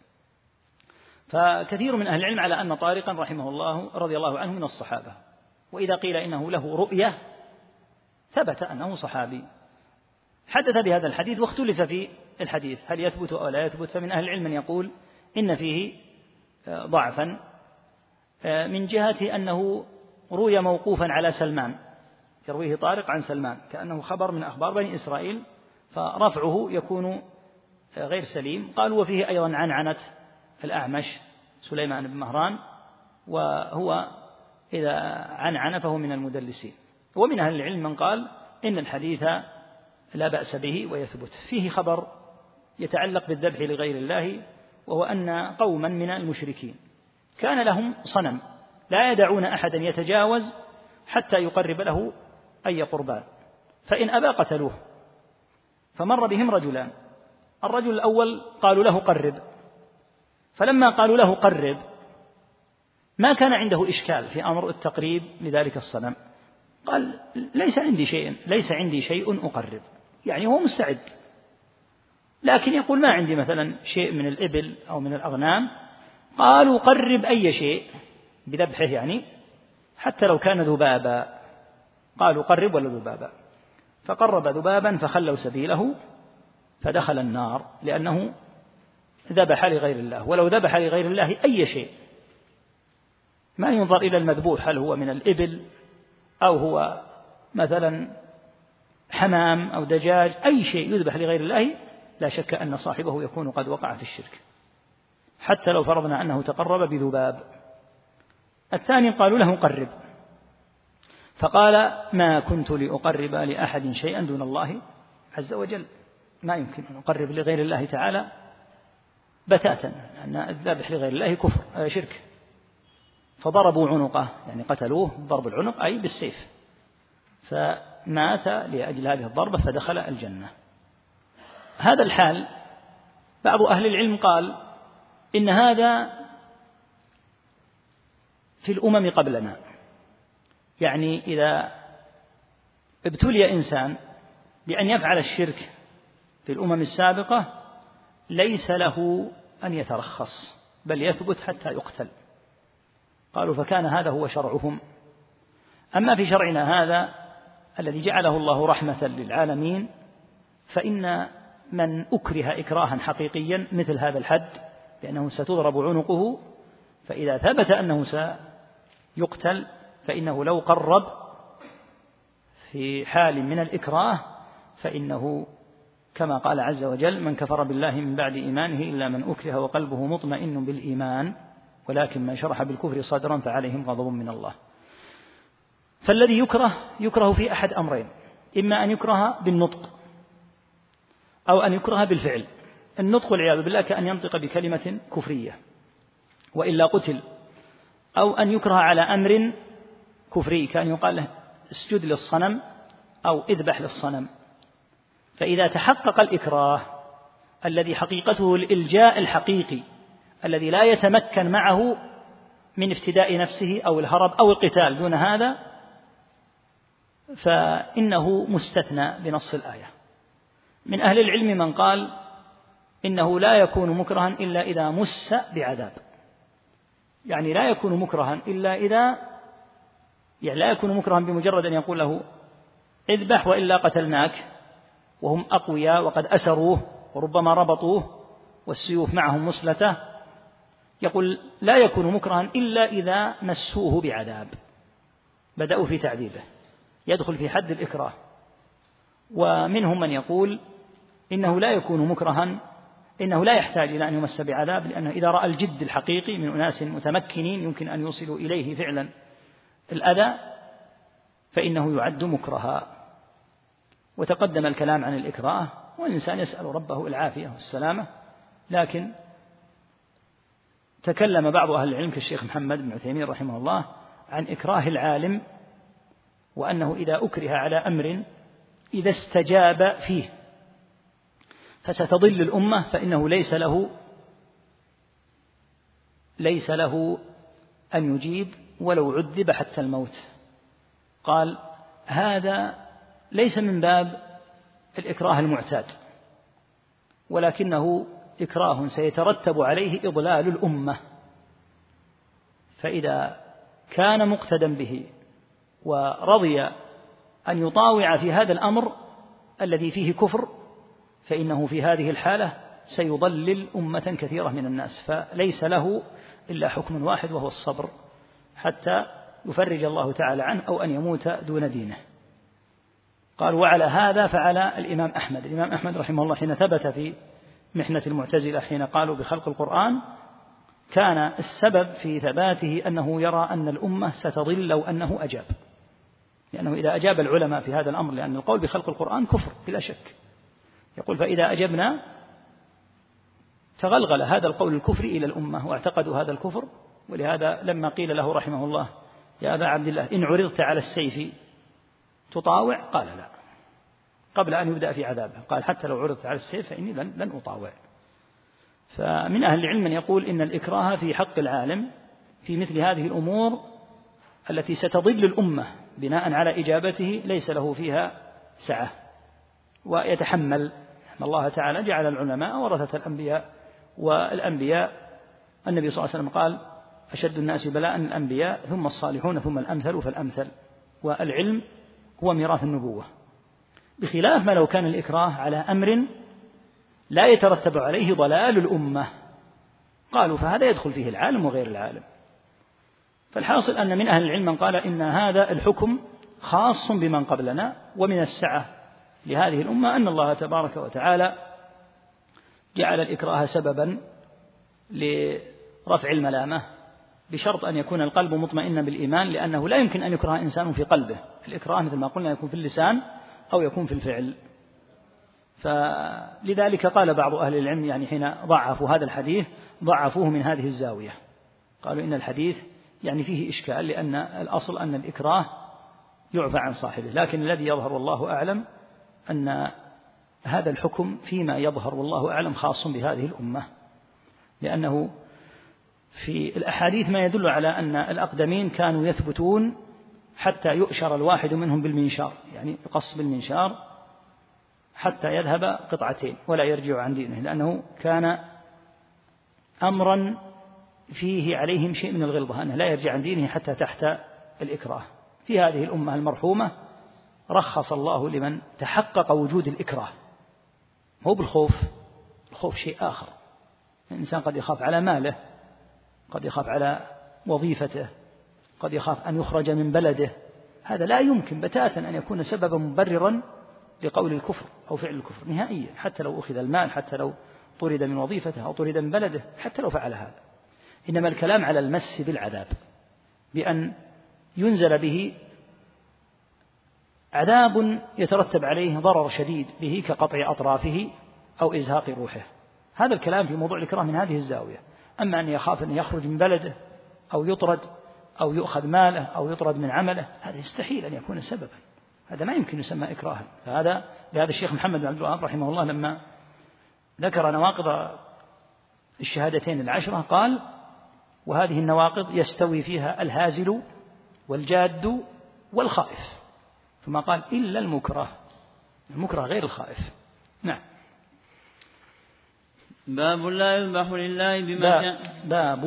فكثير من أهل العلم على أن طارقا رحمه الله رضي الله عنه من الصحابة. وإذا قيل إنه له رؤية ثبت أنه صحابي. حدث بهذا الحديث واختلف في الحديث. هل يثبت أو لا يثبت؟ فمن أهل العلم من يقول إن فيه آه، ضعفا. آه، من جهة أنه روي موقوفا على سلمان. يرويه طارق عن سلمان كأنه خبر من أخبار بني إسرائيل فرفعه يكون غير سليم. قالوا وفيه أيضا عنعنة الأعمش سليمان بن مهران وهو إذا عنعن فهو من المدلسين. ومن أهل العلم من قال إن الحديث لا بأس به ويثبت. فيه خبر يتعلق بالذبح لغير الله وهو أن قوما من المشركين. كان لهم صنم لا يدعون أحدا يتجاوز حتى يقرب له أي قربان. فإن أبى قتلوه. فمر بهم رجلان. الرجل الأول قالوا له قرب. فلما قالوا له قرب ما كان عنده إشكال في أمر التقريب لذلك الصنم. قال ليس عندي شيء ليس عندي شيء أقرب. يعني هو مستعد. لكن يقول ما عندي مثلا شيء من الإبل أو من الأغنام. قالوا قرب أي شيء بذبحه يعني حتى لو كان ذبابا. قالوا قرب ولا ذبابا؟ فقرب ذبابا فخلوا سبيله فدخل النار لأنه ذبح لغير الله. ولو ذبح لغير الله أي شيء. ما ينظر إلى المذبوح هل هو من الإبل أو هو مثلا حمام أو دجاج أي شيء يذبح لغير الله لا شك أن صاحبه يكون قد وقع في الشرك. حتى لو فرضنا أنه تقرب بذباب. الثاني قالوا له قرب. فقال ما كنت لأقرب لأحد شيئا دون الله عز وجل. ما يمكن أن أقرب لغير الله تعالى بتاتا أن الذبح لغير الله كفر آه، شرك. فضربوا عنقه يعني قتلوه ضرب العنق أي بالسيف. فمات لأجل هذه الضربة فدخل الجنة. هذا الحال بعض أهل العلم قال إن هذا في الأمم قبلنا. يعني إذا ابتلي إنسان بأن يفعل الشرك في الأمم السابقة ليس له أن يترخص بل يثبت حتى يقتل. قالوا فكان هذا هو شرعهم. أما في شرعنا هذا الذي جعله الله رحمة للعالمين فإن من أكره إكراها حقيقيا مثل هذا الحد بأنه ستضرب عنقه فإذا ثبت أنه سيقتل فإنه لو قرب في حال من الإكراه فإنه كما قال عز وجل من كفر بالله من بعد إيمانه إلا من أكره وقلبه مطمئن بالإيمان ولكن من شرح بالكفر صدرا فعليهم غضب من الله. فالذي يكره يكره في أحد أمرين إما أن يكره بالنطق أو أن يكره بالفعل. النطق والعياذ بالله كأن ينطق بكلمة كفرية وإلا قتل أو أن يكره على أمر كفري كان يقال له اسجد للصنم أو اذبح للصنم. فإذا تحقق الإكراه الذي حقيقته الإلجاء الحقيقي الذي لا يتمكن معه من افتداء نفسه أو الهرب أو القتال دون هذا فإنه مستثنى بنص الآية. من أهل العلم من قال إنه لا يكون مكرها إلا إذا مس بعذاب. يعني لا يكون مكرها إلا إذا يعني لا يكون مكرها بمجرد أن يقول له اذبح وإلا قتلناك وهم أقوياء وقد أسروه وربما ربطوه والسيوف معهم مسلته يقول لا يكون مكرها إلا إذا مسوه بعذاب. بدأوا في تعذيبه. يدخل في حد الإكراه. ومنهم من يقول إنه لا يكون مكرها إنه لا يحتاج إلى أن يمس بعذاب لأنه إذا رأى الجد الحقيقي من أناس متمكنين يمكن أن يوصلوا إليه فعلا. الأذى فإنه يعد مكرها. وتقدم الكلام عن الإكراه والإنسان يسأل ربه العافية والسلامة لكن تكلم بعض أهل العلم كالشيخ محمد بن عثيمين رحمه الله عن إكراه العالم وأنه إذا أكره على أمر إذا استجاب فيه. فستضل الأمة فإنه ليس له ليس له أن يجيب ولو عذب حتى الموت. قال هذا ليس من باب الإكراه المعتاد ولكنه إكراه سيترتب عليه إضلال الأمة. فإذا كان مقتدا به ورضي أن يطاوع في هذا الأمر الذي فيه كفر فإنه في هذه الحالة سيضلل أمة كثيرة من الناس فليس له إلا حكم واحد وهو الصبر. حتى يفرج الله تعالى عنه أو أن يموت دون دينه. قال وعلى هذا فعل الإمام أحمد. الإمام أحمد رحمه الله حين ثبت في محنة المعتزلة حين قالوا بخلق القرآن كان السبب في ثباته أنه يرى أن الأمة ستضل لو أنه أجاب. لأنه إذا أجاب العلماء في هذا الأمر لأن القول بخلق القرآن كفر بلا شك. يقول فإذا أجبنا تغلغل هذا القول الكفري إلى الأمة واعتقدوا هذا الكفر ولهذا لما قيل له رحمه الله يا أبا عبد الله إن عرضت على السيف تطاوع قال لا. قبل أن يبدأ في عذابه. قال حتى لو عرضت على السيف فإني لن, لن أطاوع. فمن أهل العلم من يقول إن الإكراه في حق العالم في مثل هذه الأمور التي ستضل الأمة بناء على إجابته ليس له فيها سعة. ويتحمل. أن الله تعالى جعل العلماء ورثة الأنبياء والأنبياء. النبي صلى الله عليه وسلم قال أشد الناس بلاء الأنبياء ثم الصالحون ثم الأمثل فالأمثل. والعلم هو ميراث النبوة. بخلاف ما لو كان الإكراه على أمر لا يترتب عليه ضلال الأمة. قالوا فهذا يدخل فيه العالم وغير العالم. فالحاصل أن من أهل العلم من قال إن هذا الحكم خاص بمن قبلنا ومن السعة لهذه الأمة أن الله تبارك وتعالى جعل الإكراه سببا لرفع الملامة. بشرط أن يكون القلب مطمئنا بالإيمان لأنه لا يمكن أن يكره إنسان في قلبه. الإكراه مثل ما قلنا يكون في اللسان أو يكون في الفعل. فلذلك قال بعض أهل العلم يعني حين ضعفوا هذا الحديث ضعفوه من هذه الزاوية. قالوا إن الحديث يعني فيه إشكال لأن الأصل أن الإكراه يعفى عن صاحبه. لكن الذي يظهر والله أعلم أن هذا الحكم فيما يظهر والله أعلم خاص بهذه الأمة. لأنه في الأحاديث ما يدل على أن الأقدمين كانوا يثبتون حتى يؤشر الواحد منهم بالمنشار يعني يقص بالمنشار حتى يذهب قطعتين ولا يرجع عن دينه لأنه كان أمرا فيه عليهم شيء من الغلظة أنه لا يرجع عن دينه حتى تحت الإكراه. في هذه الأمة المرحومة رخص الله لمن تحقق وجود الإكراه. مو بالخوف الخوف شيء آخر. الإنسان قد يخاف على ماله. قد يخاف على وظيفته قد يخاف أن يخرج من بلده. هذا لا يمكن بتاتا أن يكون سببا مبررا لقول الكفر أو فعل الكفر نهائيا حتى لو أخذ المال حتى لو طرد من وظيفته أو طرد من بلده حتى لو فعل هذا. إنما الكلام على المس بالعذاب بأن ينزل به عذاب يترتب عليه ضرر شديد به كقطع أطرافه أو إزهاق روحه. هذا الكلام في موضوع الإكراه من هذه الزاوية. أما أن يخاف أن يخرج من بلده أو يطرد أو يؤخذ ماله أو يطرد من عمله هذا يستحيل أن يكون سببا. هذا ما يمكن يسمى إكراها. فهذا لهذا الشيخ محمد بن عبد الوهاب رحمه الله لما ذكر نواقض الشهادتين العشرة قال وهذه النواقض يستوي فيها الهازل والجاد والخائف. ثم قال إلا المكره. المكره غير الخائف. نعم. باب لا يذبح لله بمكان باب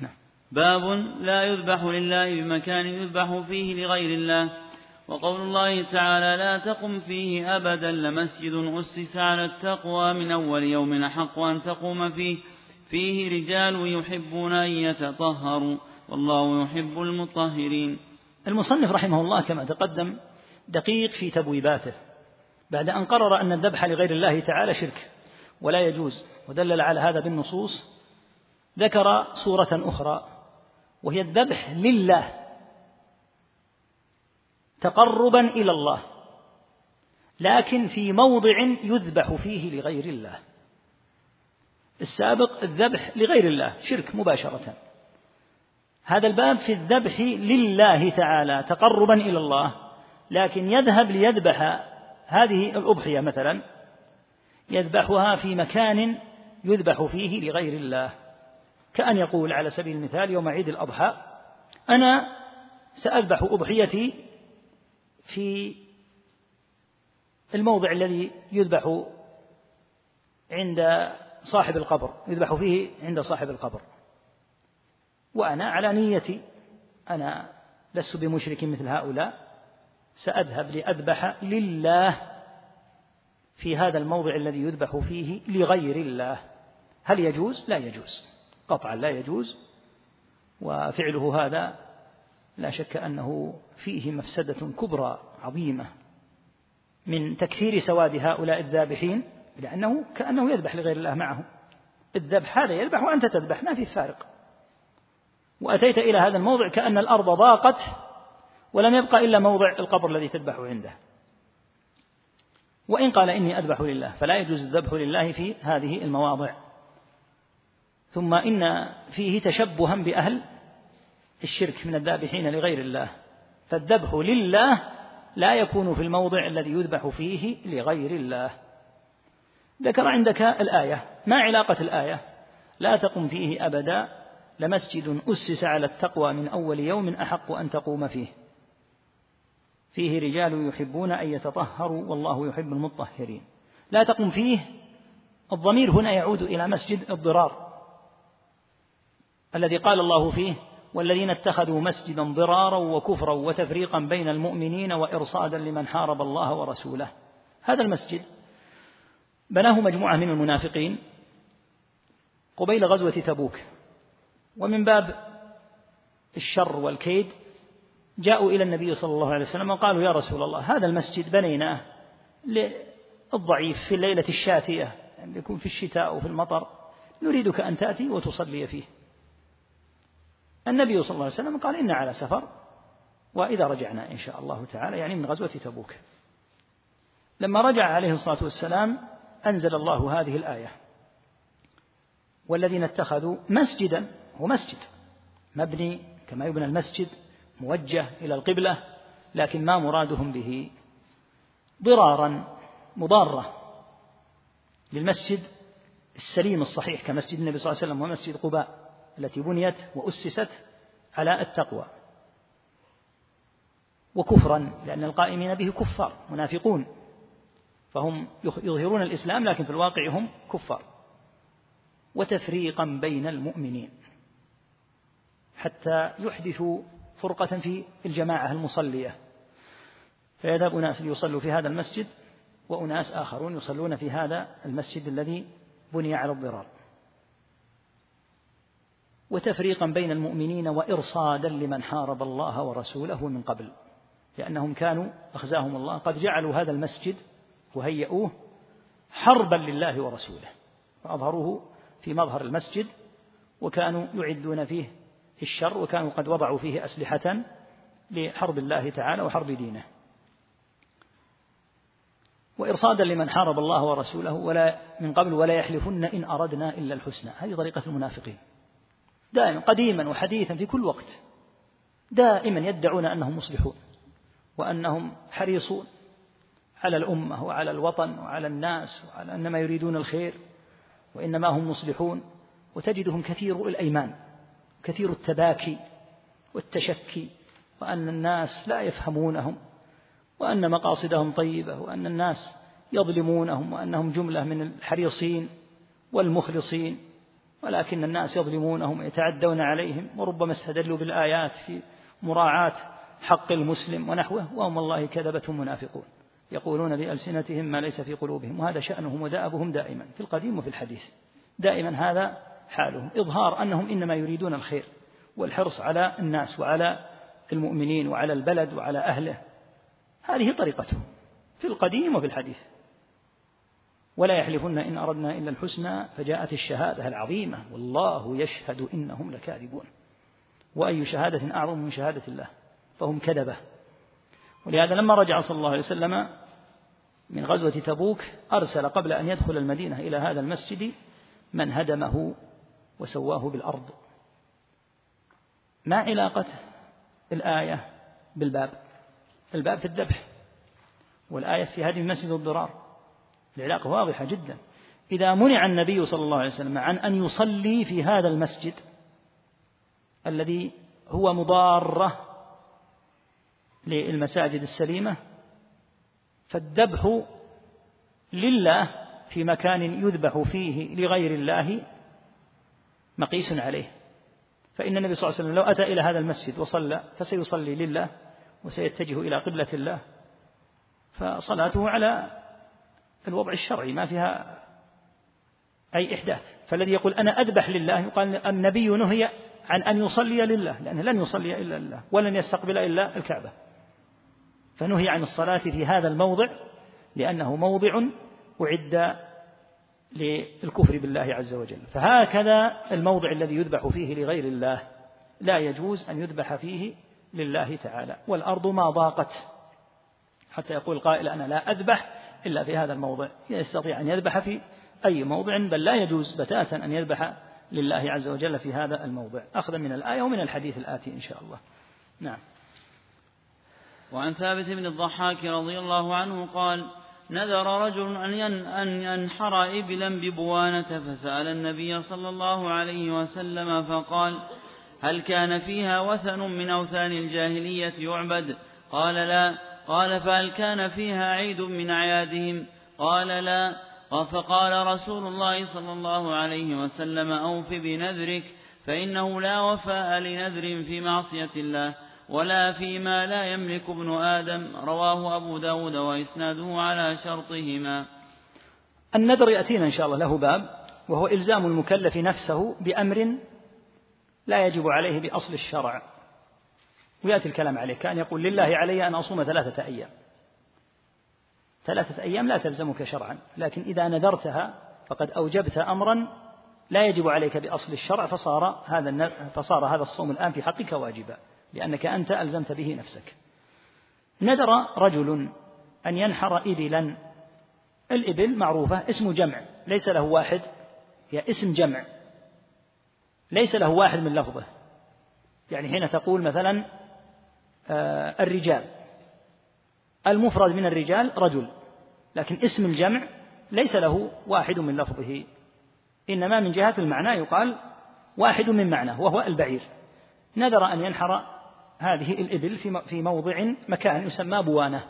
نعم باب. لا يذبح لله بمكان يذبح فيه لغير الله. وقول الله تعالى لا تقم فيه أبدا لمسجد أسس على التقوى من أول يوم أحق أن تقوم فيه. فيه رجال يحبون أن يتطهروا. والله يحب المطهرين. المصنف رحمه الله كما تقدم دقيق في تبويباته بعد أن قرر أن الذبح لغير الله تعالى شرك. ولا يجوز. ودلل على هذا بالنصوص ذكر صورة أخرى وهي الذبح لله تقربا إلى الله لكن في موضع يذبح فيه لغير الله. السابق الذبح لغير الله شرك مباشرة. هذا الباب في الذبح لله تعالى تقربا إلى الله لكن يذهب ليذبح هذه الأضحية مثلا. يذبحها في مكان يذبح فيه لغير الله. كأن يقول على سبيل المثال يوم عيد الأضحى أنا سأذبح أضحيتي في الموضع الذي يذبح عند صاحب القبر يذبح فيه عند صاحب القبر. وأنا على نيتي أنا لست بمشرك مثل هؤلاء سأذهب لأذبح لله في هذا الموضع الذي يذبح فيه لغير الله. هل يجوز؟ لا يجوز. قطعا لا يجوز. وفعله هذا لا شك أنه فيه مفسدة كبرى عظيمة من تكثير سواد هؤلاء الذابحين لأنه كأنه يذبح لغير الله معهم الذبح هذا يذبح وأنت تذبح ما في فارق. وأتيت إلى هذا الموضع كأن الأرض ضاقت ولم يبقى إلا موضع القبر الذي تذبح عنده. وإن قال إني أذبح لله فلا يجوز الذبح لله في هذه المواضع. ثم إن فيه تشبها بأهل الشرك من الذابحين لغير الله فالذبح لله لا يكون في الموضع الذي يذبح فيه لغير الله. ذكر عندك الآية. ما علاقة الآية؟ لا تقم فيه أبدا. لمسجد أسس على التقوى من أول يوم أحق أن تقوم فيه. فيه رجال يحبون أن يتطهروا والله يحب المطهرين. لا تقم فيه الضمير هنا يعود إلى مسجد الضرار الذي قال الله فيه والذين اتخذوا مسجدا ضرارا وكفرا وتفريقا بين المؤمنين وإرصادا لمن حارب الله ورسوله. هذا المسجد بناه مجموعة من المنافقين قبيل غزوة تبوك ومن باب الشر والكيد جاءوا إلى النبي صلى الله عليه وسلم وقالوا يا رسول الله هذا المسجد بنيناه للضعيف في الليلة الشاتية يعني يكون في الشتاء وفي المطر نريدك أن تأتي وتصلي فيه. النبي صلى الله عليه وسلم قال إنا على سفر وإذا رجعنا إن شاء الله تعالى يعني من غزوة تبوك. لما رجع عليه الصلاة والسلام أنزل الله هذه الآية والذين اتخذوا مسجدا هو مسجد مبني كما يبنى المسجد موجه إلى القبلة لكن ما مرادهم به. ضرارا مضارة للمسجد السليم الصحيح كمسجد النبي صلى الله عليه وسلم ومسجد قباء التي بنيت وأسست على التقوى. وكفرا لأن القائمين به كفار منافقون. فهم يظهرون الإسلام لكن في الواقع هم كفار. وتفريقا بين المؤمنين حتى يحدثوا فرقة في الجماعة المصلية. فيذهب أناس ليصلوا في هذا المسجد وأناس آخرون يصلون في هذا المسجد الذي بني على الضرار. وتفريقا بين المؤمنين وإرصادا لمن حارب الله ورسوله من قبل لأنهم كانوا أخزاهم الله قد جعلوا هذا المسجد وهيئوه حربا لله ورسوله فأظهروه في مظهر المسجد وكانوا يعدون فيه الشر وكانوا قد وضعوا فيه أسلحة لحرب الله تعالى وحرب دينه. وإرصادا لمن حارب الله ورسوله ولا من قبل ولا يحلفن إن أردنا إلا الحسنى. هذه طريقة المنافقين. دائما قديما وحديثا في كل وقت. دائما يدعون أنهم مصلحون وأنهم حريصون على الأمة وعلى الوطن وعلى الناس وعلى أنما يريدون الخير وإنما هم مصلحون. وتجدهم كثير الأيمان. كثير التباكي والتشكي وأن الناس لا يفهمونهم وأن مقاصدهم طيبة وأن الناس يظلمونهم وأنهم جملة من الحريصين والمخلصين ولكن الناس يظلمونهم ويتعدون عليهم وربما استدلوا بالآيات في مراعاة حق المسلم ونحوه وهم والله كذبتهم منافقون يقولون بألسنتهم ما ليس في قلوبهم وهذا شأنهم ودأبهم دائما في القديم وفي الحديث. دائما هذا حالهم. إظهار أنهم إنما يريدون الخير والحرص على الناس وعلى المؤمنين وعلى البلد وعلى أهله. هذه طريقتهم في القديم وفي الحديث. ولا يحلفن إن أردنا إلا الحسنى فجاءت الشهادة العظيمة. والله يشهد إنهم لكاذبون. وأي شهادة أعظم من شهادة الله؟ فهم كذبة. ولهذا لما رجع صلى الله عليه وسلم من غزوة تبوك أرسل قبل أن يدخل المدينة إلى هذا المسجد من هدمه وسواه بالأرض. ما علاقة الآية بالباب؟ الباب في الذبح والآية في هذه المسجد الضرار العلاقة واضحة جدا. إذا منع النبي صلى الله عليه وسلم عن أن يصلي في هذا المسجد الذي هو مضارة للمساجد السليمة فالذبح لله في مكان يذبح فيه لغير الله مقيس عليه. فإن النبي صلى الله عليه وسلم لو أتى إلى هذا المسجد وصلى فسيصلي لله وسيتجه إلى قبلة الله. فصلاته على الوضع الشرعي ما فيها أي إحداث. فالذي يقول أنا أذبح لله يقال النبي نهي عن أن يصلي لله لأنه لن يصلي إلا لله ولن يستقبل إلا الكعبة. فنهي عن الصلاة في هذا الموضع لأنه موضع أعد للكفر بالله عز وجل. فهكذا الموضع الذي يذبح فيه لغير الله لا يجوز أن يذبح فيه لله تعالى. والأرض ما ضاقت. حتى يقول قائل أنا لا أذبح إلا في هذا الموضع. يستطيع أن يذبح في أي موضع بل لا يجوز بتاتا أن يذبح لله عز وجل في هذا الموضع. أخذا من الآية ومن الحديث الآتي إن شاء الله. نعم. وعن ثابت بن الضحاك رضي الله عنه قال نذر رجل أن ينحر إبلا ببوانة فسأل النبي صلى الله عليه وسلم فقال هل كان فيها وثن من أوثان الجاهلية يعبد؟ قال لا. قال فهل كان فيها عيد من أعيادهم؟ قال لا. فقال رسول الله صلى الله عليه وسلم أوف بنذرك فإنه لا وفاء لنذر في معصية الله. ولا فيما لا يملك ابن آدم رواه أبو داود وإسناده على شرطهما. النذر يأتينا إن شاء الله له باب وهو إلزام المكلف نفسه بأمر لا يجب عليه بأصل الشرع. ويأتي الكلام عليه كأن يقول لله علي أن أصوم ثلاثة أيام. ثلاثة أيام لا تلزمك شرعا لكن إذا نذرتها فقد أوجبت أمرا لا يجب عليك بأصل الشرع فصار هذا فصار هذا الصوم الآن في حقك واجبا. لأنك أنت ألزمت به نفسك. نذر رجل أن ينحر إبلا. الإبل معروفة اسم جمع. ليس له واحد هي اسم جمع. ليس له واحد من لفظه. يعني حين تقول مثلا آه، الرجال. المفرد من الرجال رجل لكن اسم الجمع ليس له واحد من لفظه. إنما من جهة المعنى يقال واحد من معناه وهو البعير. نذر أن ينحر هذه الإبل في موضع مكان يسمى بوانة.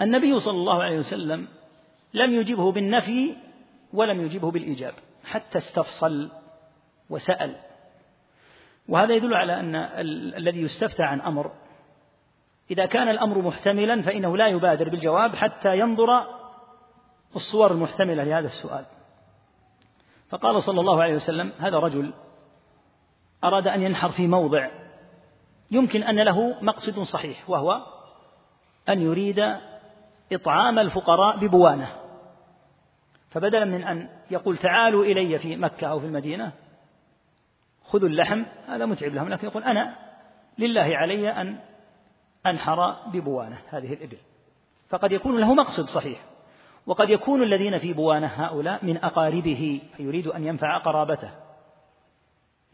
النبي صلى الله عليه وسلم لم يجبه بالنفي ولم يجبه بالإيجاب حتى استفصل وسأل. وهذا يدل على أن الذي يستفتى عن أمر إذا كان الأمر محتملا فإنه لا يبادر بالجواب حتى ينظر الصور المحتملة لهذا السؤال. فقال صلى الله عليه وسلم هذا رجل أراد أن ينحر في موضع يمكن أن له مقصد صحيح وهو أن يريد إطعام الفقراء ببوانة. فبدلا من أن يقول تعالوا إلي في مكة أو في المدينة خذوا اللحم هذا متعب لهم لكن يقول أنا لله علي أن أنحر ببوانة هذه الإبل. فقد يكون له مقصد صحيح وقد يكون الذين في بوانة هؤلاء من أقاربه فيريد أن ينفع قرابته.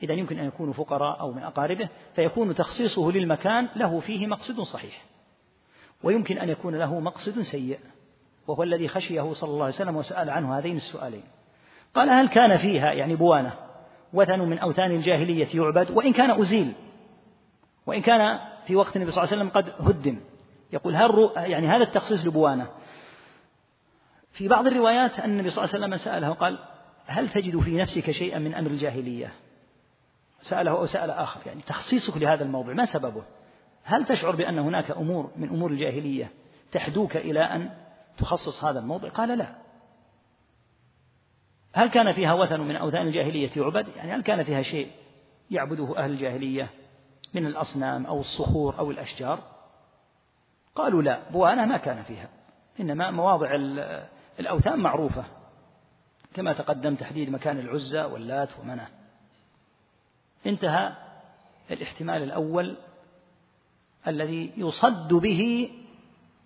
إذا يمكن أن يكونوا فقراء أو من أقاربه فيكون تخصيصه للمكان له فيه مقصد صحيح. ويمكن أن يكون له مقصد سيء وهو الذي خشيه صلى الله عليه وسلم وسأل عنه هذين السؤالين. قال هل كان فيها يعني بوانة وثن من أوثان الجاهلية يعبد؟ وإن كان أزيل وإن كان في وقت النبي صلى الله عليه وسلم قد هدم. يقول هل يعني هذا التخصيص لبوانة؟ في بعض الروايات أن النبي صلى الله عليه وسلم سأله قال هل تجد في نفسك شيئا من أمر الجاهلية؟ سأله أو سأل آخر. يعني تخصيصك لهذا الموضوع ما سببه؟ هل تشعر بأن هناك أمور من أمور الجاهلية تحدوك إلى أن تخصص هذا الموضع قال لا. هل كان فيها وثن من أوثان الجاهلية يعبد يعني هل كان فيها شيء يعبده أهل الجاهلية من الأصنام أو الصخور أو الأشجار؟ قالوا لا. بوانة ما كان فيها. إنما مواضع الأوثان معروفة. كما تقدم تحديد مكان العزى واللات ومناه انتهى الاحتمال الأول الذي يصد به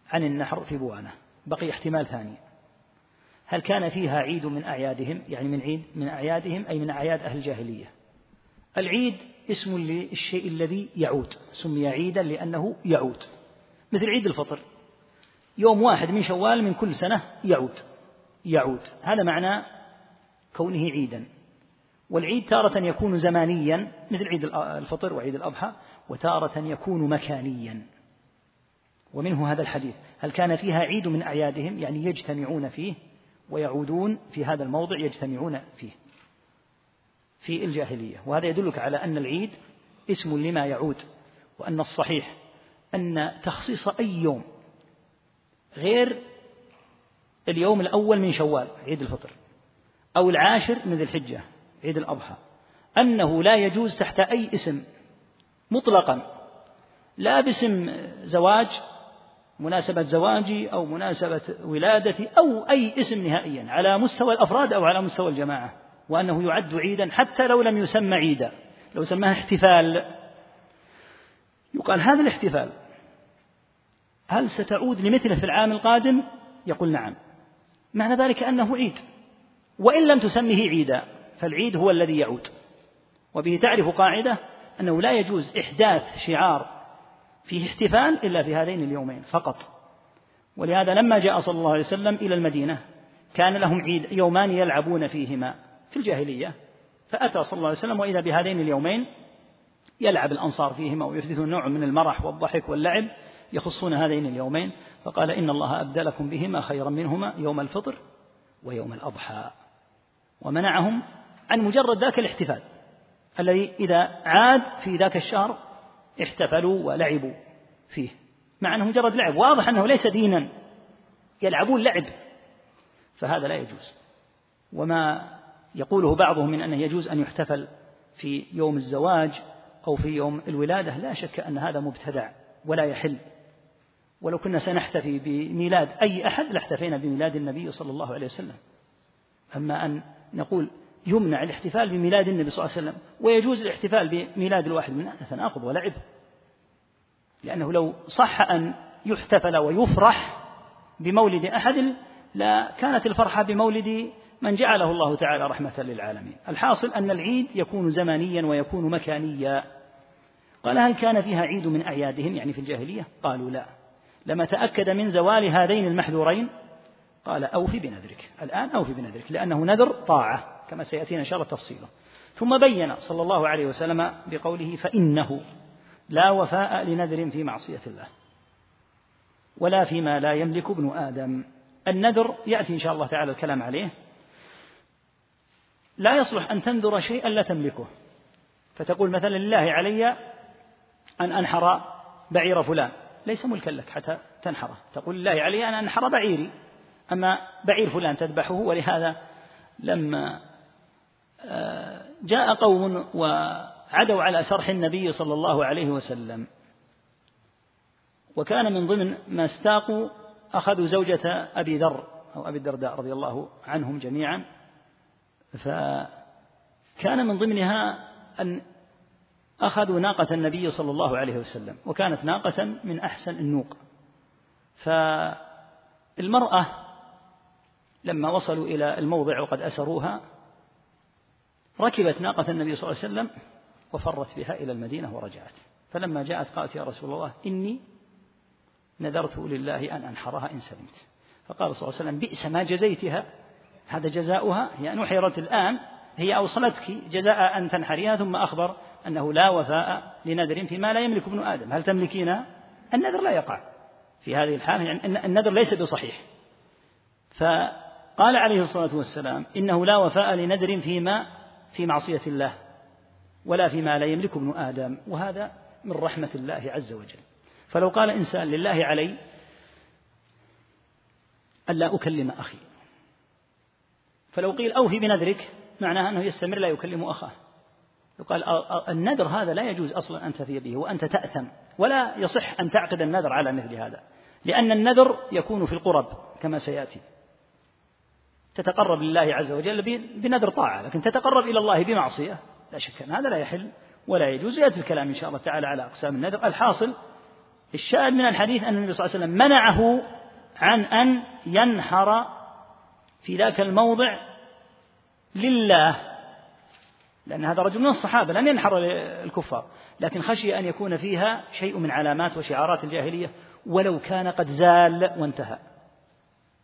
عن النحر في بوانة بقي احتمال ثاني. هل كان فيها عيد من أعيادهم؟ يعني من عيد من أعيادهم أي من أعياد أهل الجاهلية. العيد اسم للشيء الذي يعود سمي عيدا لأنه يعود. مثل عيد الفطر. يوم واحد من شوال من كل سنة يعود. يعود. هذا معنى كونه عيدا. والعيد تارة يكون زمانيا مثل عيد الفطر وعيد الأضحى وتارة يكون مكانيا. ومنه هذا الحديث. هل كان فيها عيد من أعيادهم؟ يعني يجتمعون فيه ويعودون في هذا الموضع يجتمعون فيه. في الجاهلية. وهذا يدلك على أن العيد اسم لما يعود وأن الصحيح أن تخصيص أي يوم غير اليوم الأول من شوال عيد الفطر أو العاشر من ذي الحجة. عيد الأضحى أنه لا يجوز تحت أي اسم مطلقا لا باسم زواج مناسبة زواجي أو مناسبة ولادتي أو أي اسم نهائيا على مستوى الأفراد أو على مستوى الجماعة وأنه يعد عيدا حتى لو لم يسمى عيدا لو سماه احتفال. يقال هذا الاحتفال هل ستعود لمثله في العام القادم؟ يقول نعم. معنى ذلك أنه عيد وإن لم تسمه عيدا. فالعيد هو الذي يعود. وبه تعرف قاعدة أنه لا يجوز إحداث شعار فيه احتفال إلا في هذين اليومين فقط. ولهذا لما جاء صلى الله عليه وسلم إلى المدينة كان لهم عيد يومان يلعبون فيهما في الجاهلية. فأتى صلى الله عليه وسلم وإذا بهذين اليومين يلعب الأنصار فيهما ويحدثون نوع من المرح والضحك واللعب يخصون هذين اليومين. فقال إن الله أبدلكم بهما خيرا منهما يوم الفطر ويوم الأضحى. ومنعهم عن مجرد ذاك الاحتفال الذي إذا عاد في ذاك الشهر احتفلوا ولعبوا فيه. مع أنه مجرد لعب واضح أنه ليس دينا يلعبون لعب فهذا لا يجوز. وما يقوله بعضهم من أنه يجوز أن يحتفل في يوم الزواج أو في يوم الولادة لا شك أن هذا مبتدع ولا يحل. ولو كنا سنحتفي بميلاد أي أحد لاحتفينا بميلاد النبي صلى الله عليه وسلم. أما أن نقول يمنع الاحتفال بميلاد النبي صلى الله عليه وسلم ويجوز الاحتفال بميلاد الواحد منا تناقض ولعب لأنه لو صح أن يحتفل ويفرح بمولد أحد لا كانت الفرحة بمولد من جعله الله تعالى رحمة للعالمين. الحاصل أن العيد يكون زمانيا ويكون مكانيا. قال هل كان فيها عيد من أعيادهم؟ يعني في الجاهلية؟ قالوا لا. لما تأكد من زوال هذين المحذورين قال أوفي بنذرك. الآن أوفي بنذرك لأنه نذر طاعة. كما سيأتينا إن شاء الله تفصيله. ثم بين صلى الله عليه وسلم بقوله فإنه لا وفاء لنذر في معصية الله ولا فيما لا يملك ابن آدم. النذر يأتي إن شاء الله تعالى الكلام عليه. لا يصلح أن تنذر شيئا لا تملكه. فتقول مثلا لله علي أن أنحر بعير فلان. ليس ملكا لك حتى تنحره. تقول لله علي أن أنحر بعيري. أما بعير فلان تذبحه ولهذا لما جاء قوم وعدوا على سرح النبي صلى الله عليه وسلم. وكان من ضمن ما استاقوا أخذوا زوجة أبي ذر أو أبي الدرداء رضي الله عنهم جميعا. فكان من ضمنها أن أخذوا ناقة النبي صلى الله عليه وسلم وكانت ناقة من أحسن النوق. فالمرأة لما وصلوا إلى الموضع وقد أسروها ركبت ناقة النبي صلى الله عليه وسلم وفرت بها إلى المدينة ورجعت. فلما جاءت قالت يا رسول الله إني نذرت لله أن أنحرها إن سلمت. فقال صلى الله عليه وسلم بئس ما جزيتها. هذا جزاؤها. هي نحرت الآن. هي أوصلتك جزاء أن تنحريها ثم أخبر أنه لا وفاء لنذر فيما لا يملك ابن آدم. هل تملكين؟ النذر لا يقع في هذه الحالة يعني النذر ليس بصحيح. فقال عليه الصلاة والسلام إنه لا وفاء لنذر فيما في معصية الله ولا فيما لا يملك ابن آدم وهذا من رحمة الله عز وجل. فلو قال إنسان لله علي ألا أكلم أخي فلو قيل أوفي بنذرك معناها أنه يستمر لا يكلم أخاه. يقال النذر هذا لا يجوز أصلا أن تفي به وأنت تأثم ولا يصح أن تعقد النذر على مثل هذا لأن النذر يكون في القرب كما سيأتي. تتقرب لله عز وجل بنذر طاعة لكن تتقرب إلى الله بمعصية لا شك أن هذا لا يحل ولا يجوز. يأتي الكلام إن شاء الله تعالى على أقسام النذر. الحاصل الشاهد من الحديث أن النبي صلى الله عليه وسلم منعه عن أن ينحر في ذاك الموضع لله لأن هذا رجل من الصحابة لم ينحر الكفار لكن خشي أن يكون فيها شيء من علامات وشعارات الجاهلية ولو كان قد زال وانتهى.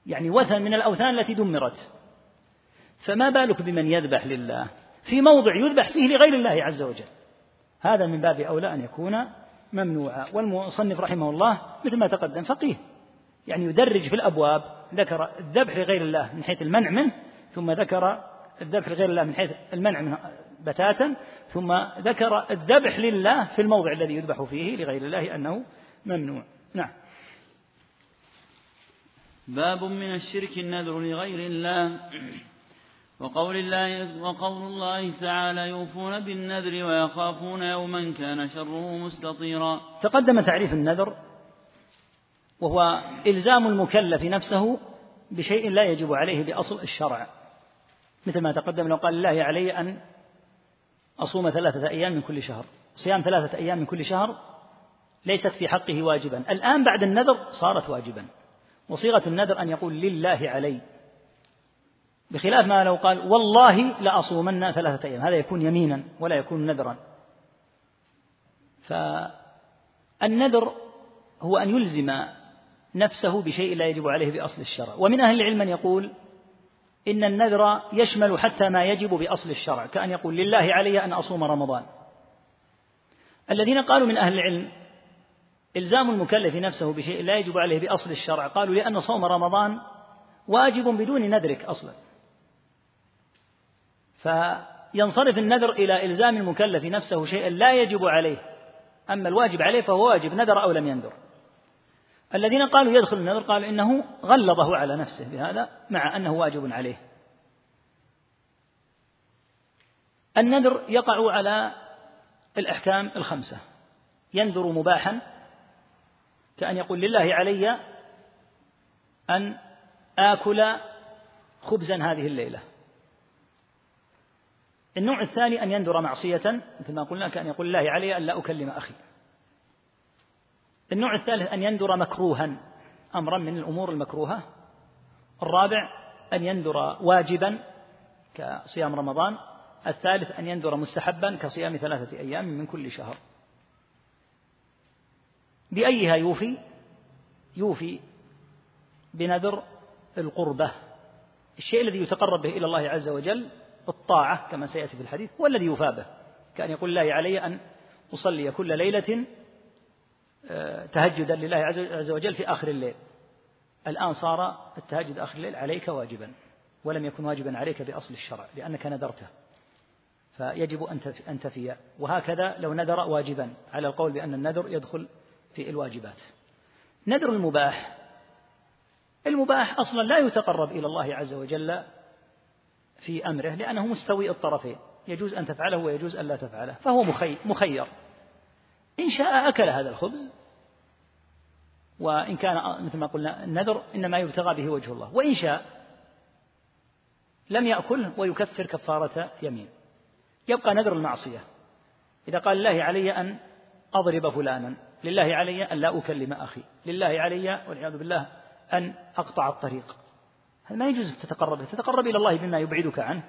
يعني وثن من الأوثان التي دمرت. فما بالك بمن يذبح لله؟ في موضع يذبح فيه لغير الله عز وجل. هذا من باب أولى أن يكون ممنوعا. والمصنف رحمه الله مثل ما تقدم فقيه. يعني يدرج في الأبواب. ذكر الذبح لغير الله من حيث المنع منه ثم ذكر الذبح لغير الله من حيث المنع منه بتاتا ثم ذكر الذبح لله في الموضع الذي يذبح فيه لغير الله أنه ممنوع. نعم. باب من الشرك النذر لغير الله. وقول الله وقول الله تعالى يوفون بالنذر ويخافون يوما كان شره مستطيرا. تقدم تعريف النذر وهو إلزام المكلف نفسه بشيء لا يجب عليه بأصل الشرع. مثل ما تقدم لو قال الله علي أن أصوم ثلاثة أيام من كل شهر صيام ثلاثة أيام من كل شهر ليست في حقه واجبا. الآن بعد النذر صارت واجبا. وصيغة النذر أن يقول لله علي. بخلاف ما لو قال والله لأصومن ثلاثة أيام. هذا يكون يمينا ولا يكون نذرا فالنذر هو أن يلزم نفسه بشيء لا يجب عليه بأصل الشرع. ومن أهل العلم من يقول إن النذر يشمل حتى ما يجب بأصل الشرع كأن يقول لله علي أن أصوم رمضان. الذين قالوا من أهل العلم إلزام المكلف نفسه بشيء لا يجب عليه بأصل الشرع. قالوا لأن صوم رمضان واجب بدون نذرك أصلا. فينصرف النذر إلى إلزام المكلف نفسه شيئا لا يجب عليه. أما الواجب عليه فهو واجب نذر أو لم ينذر. الذين قالوا يدخل النذر قالوا إنه غلظه على نفسه بهذا مع أنه واجب عليه. النذر يقع على الأحكام الخمسة. ينذر مباحا كأن يقول لله علي أن آكل خبزا هذه الليلة. النوع الثاني أن ينذر معصية مثل ما قلنا كأن يقول الله علي أن لا أكلم أخي. النوع الثالث أن ينذر مكروها أمرا من الأمور المكروهة. الرابع أن ينذر واجبا كصيام رمضان. الثالث أن ينذر مستحبا كصيام ثلاثة أيام من كل شهر. بأيها يوفي؟ يوفي بنذر القربة. الشيء الذي يتقرب به إلى الله عز وجل الطاعة كما سيأتي في الحديث والذي يوفى به. كأن يقول الله علي أن أصلي كل ليلة آه، تهجدا لله عز وجل في آخر الليل. الآن صار التهجد آخر الليل عليك واجبا ولم يكن واجبا عليك بأصل الشرع لأنك نذرته. فيجب أن تفي وهكذا لو نذر واجبا على القول بأن النذر يدخل في الواجبات. نذر المباح. المباح أصلا لا يتقرب إلى الله عز وجل في أمره لأنه مستوي الطرفين. يجوز أن تفعله ويجوز أن لا تفعله. فهو مخير. إن شاء أكل هذا الخبز وإن كان مثل ما قلنا النذر إنما يبتغى به وجه الله. وإن شاء لم يأكله ويكفر كفارة يمين. يبقى نذر المعصية. إذا قال الله علي أن أضرب فلانا. لله علي أن لا أكلم أخي. لله علي والعياذ بالله أن أقطع الطريق. هذا ما يجوز تتقرب تتقرب إلى الله بما يبعدك عنه.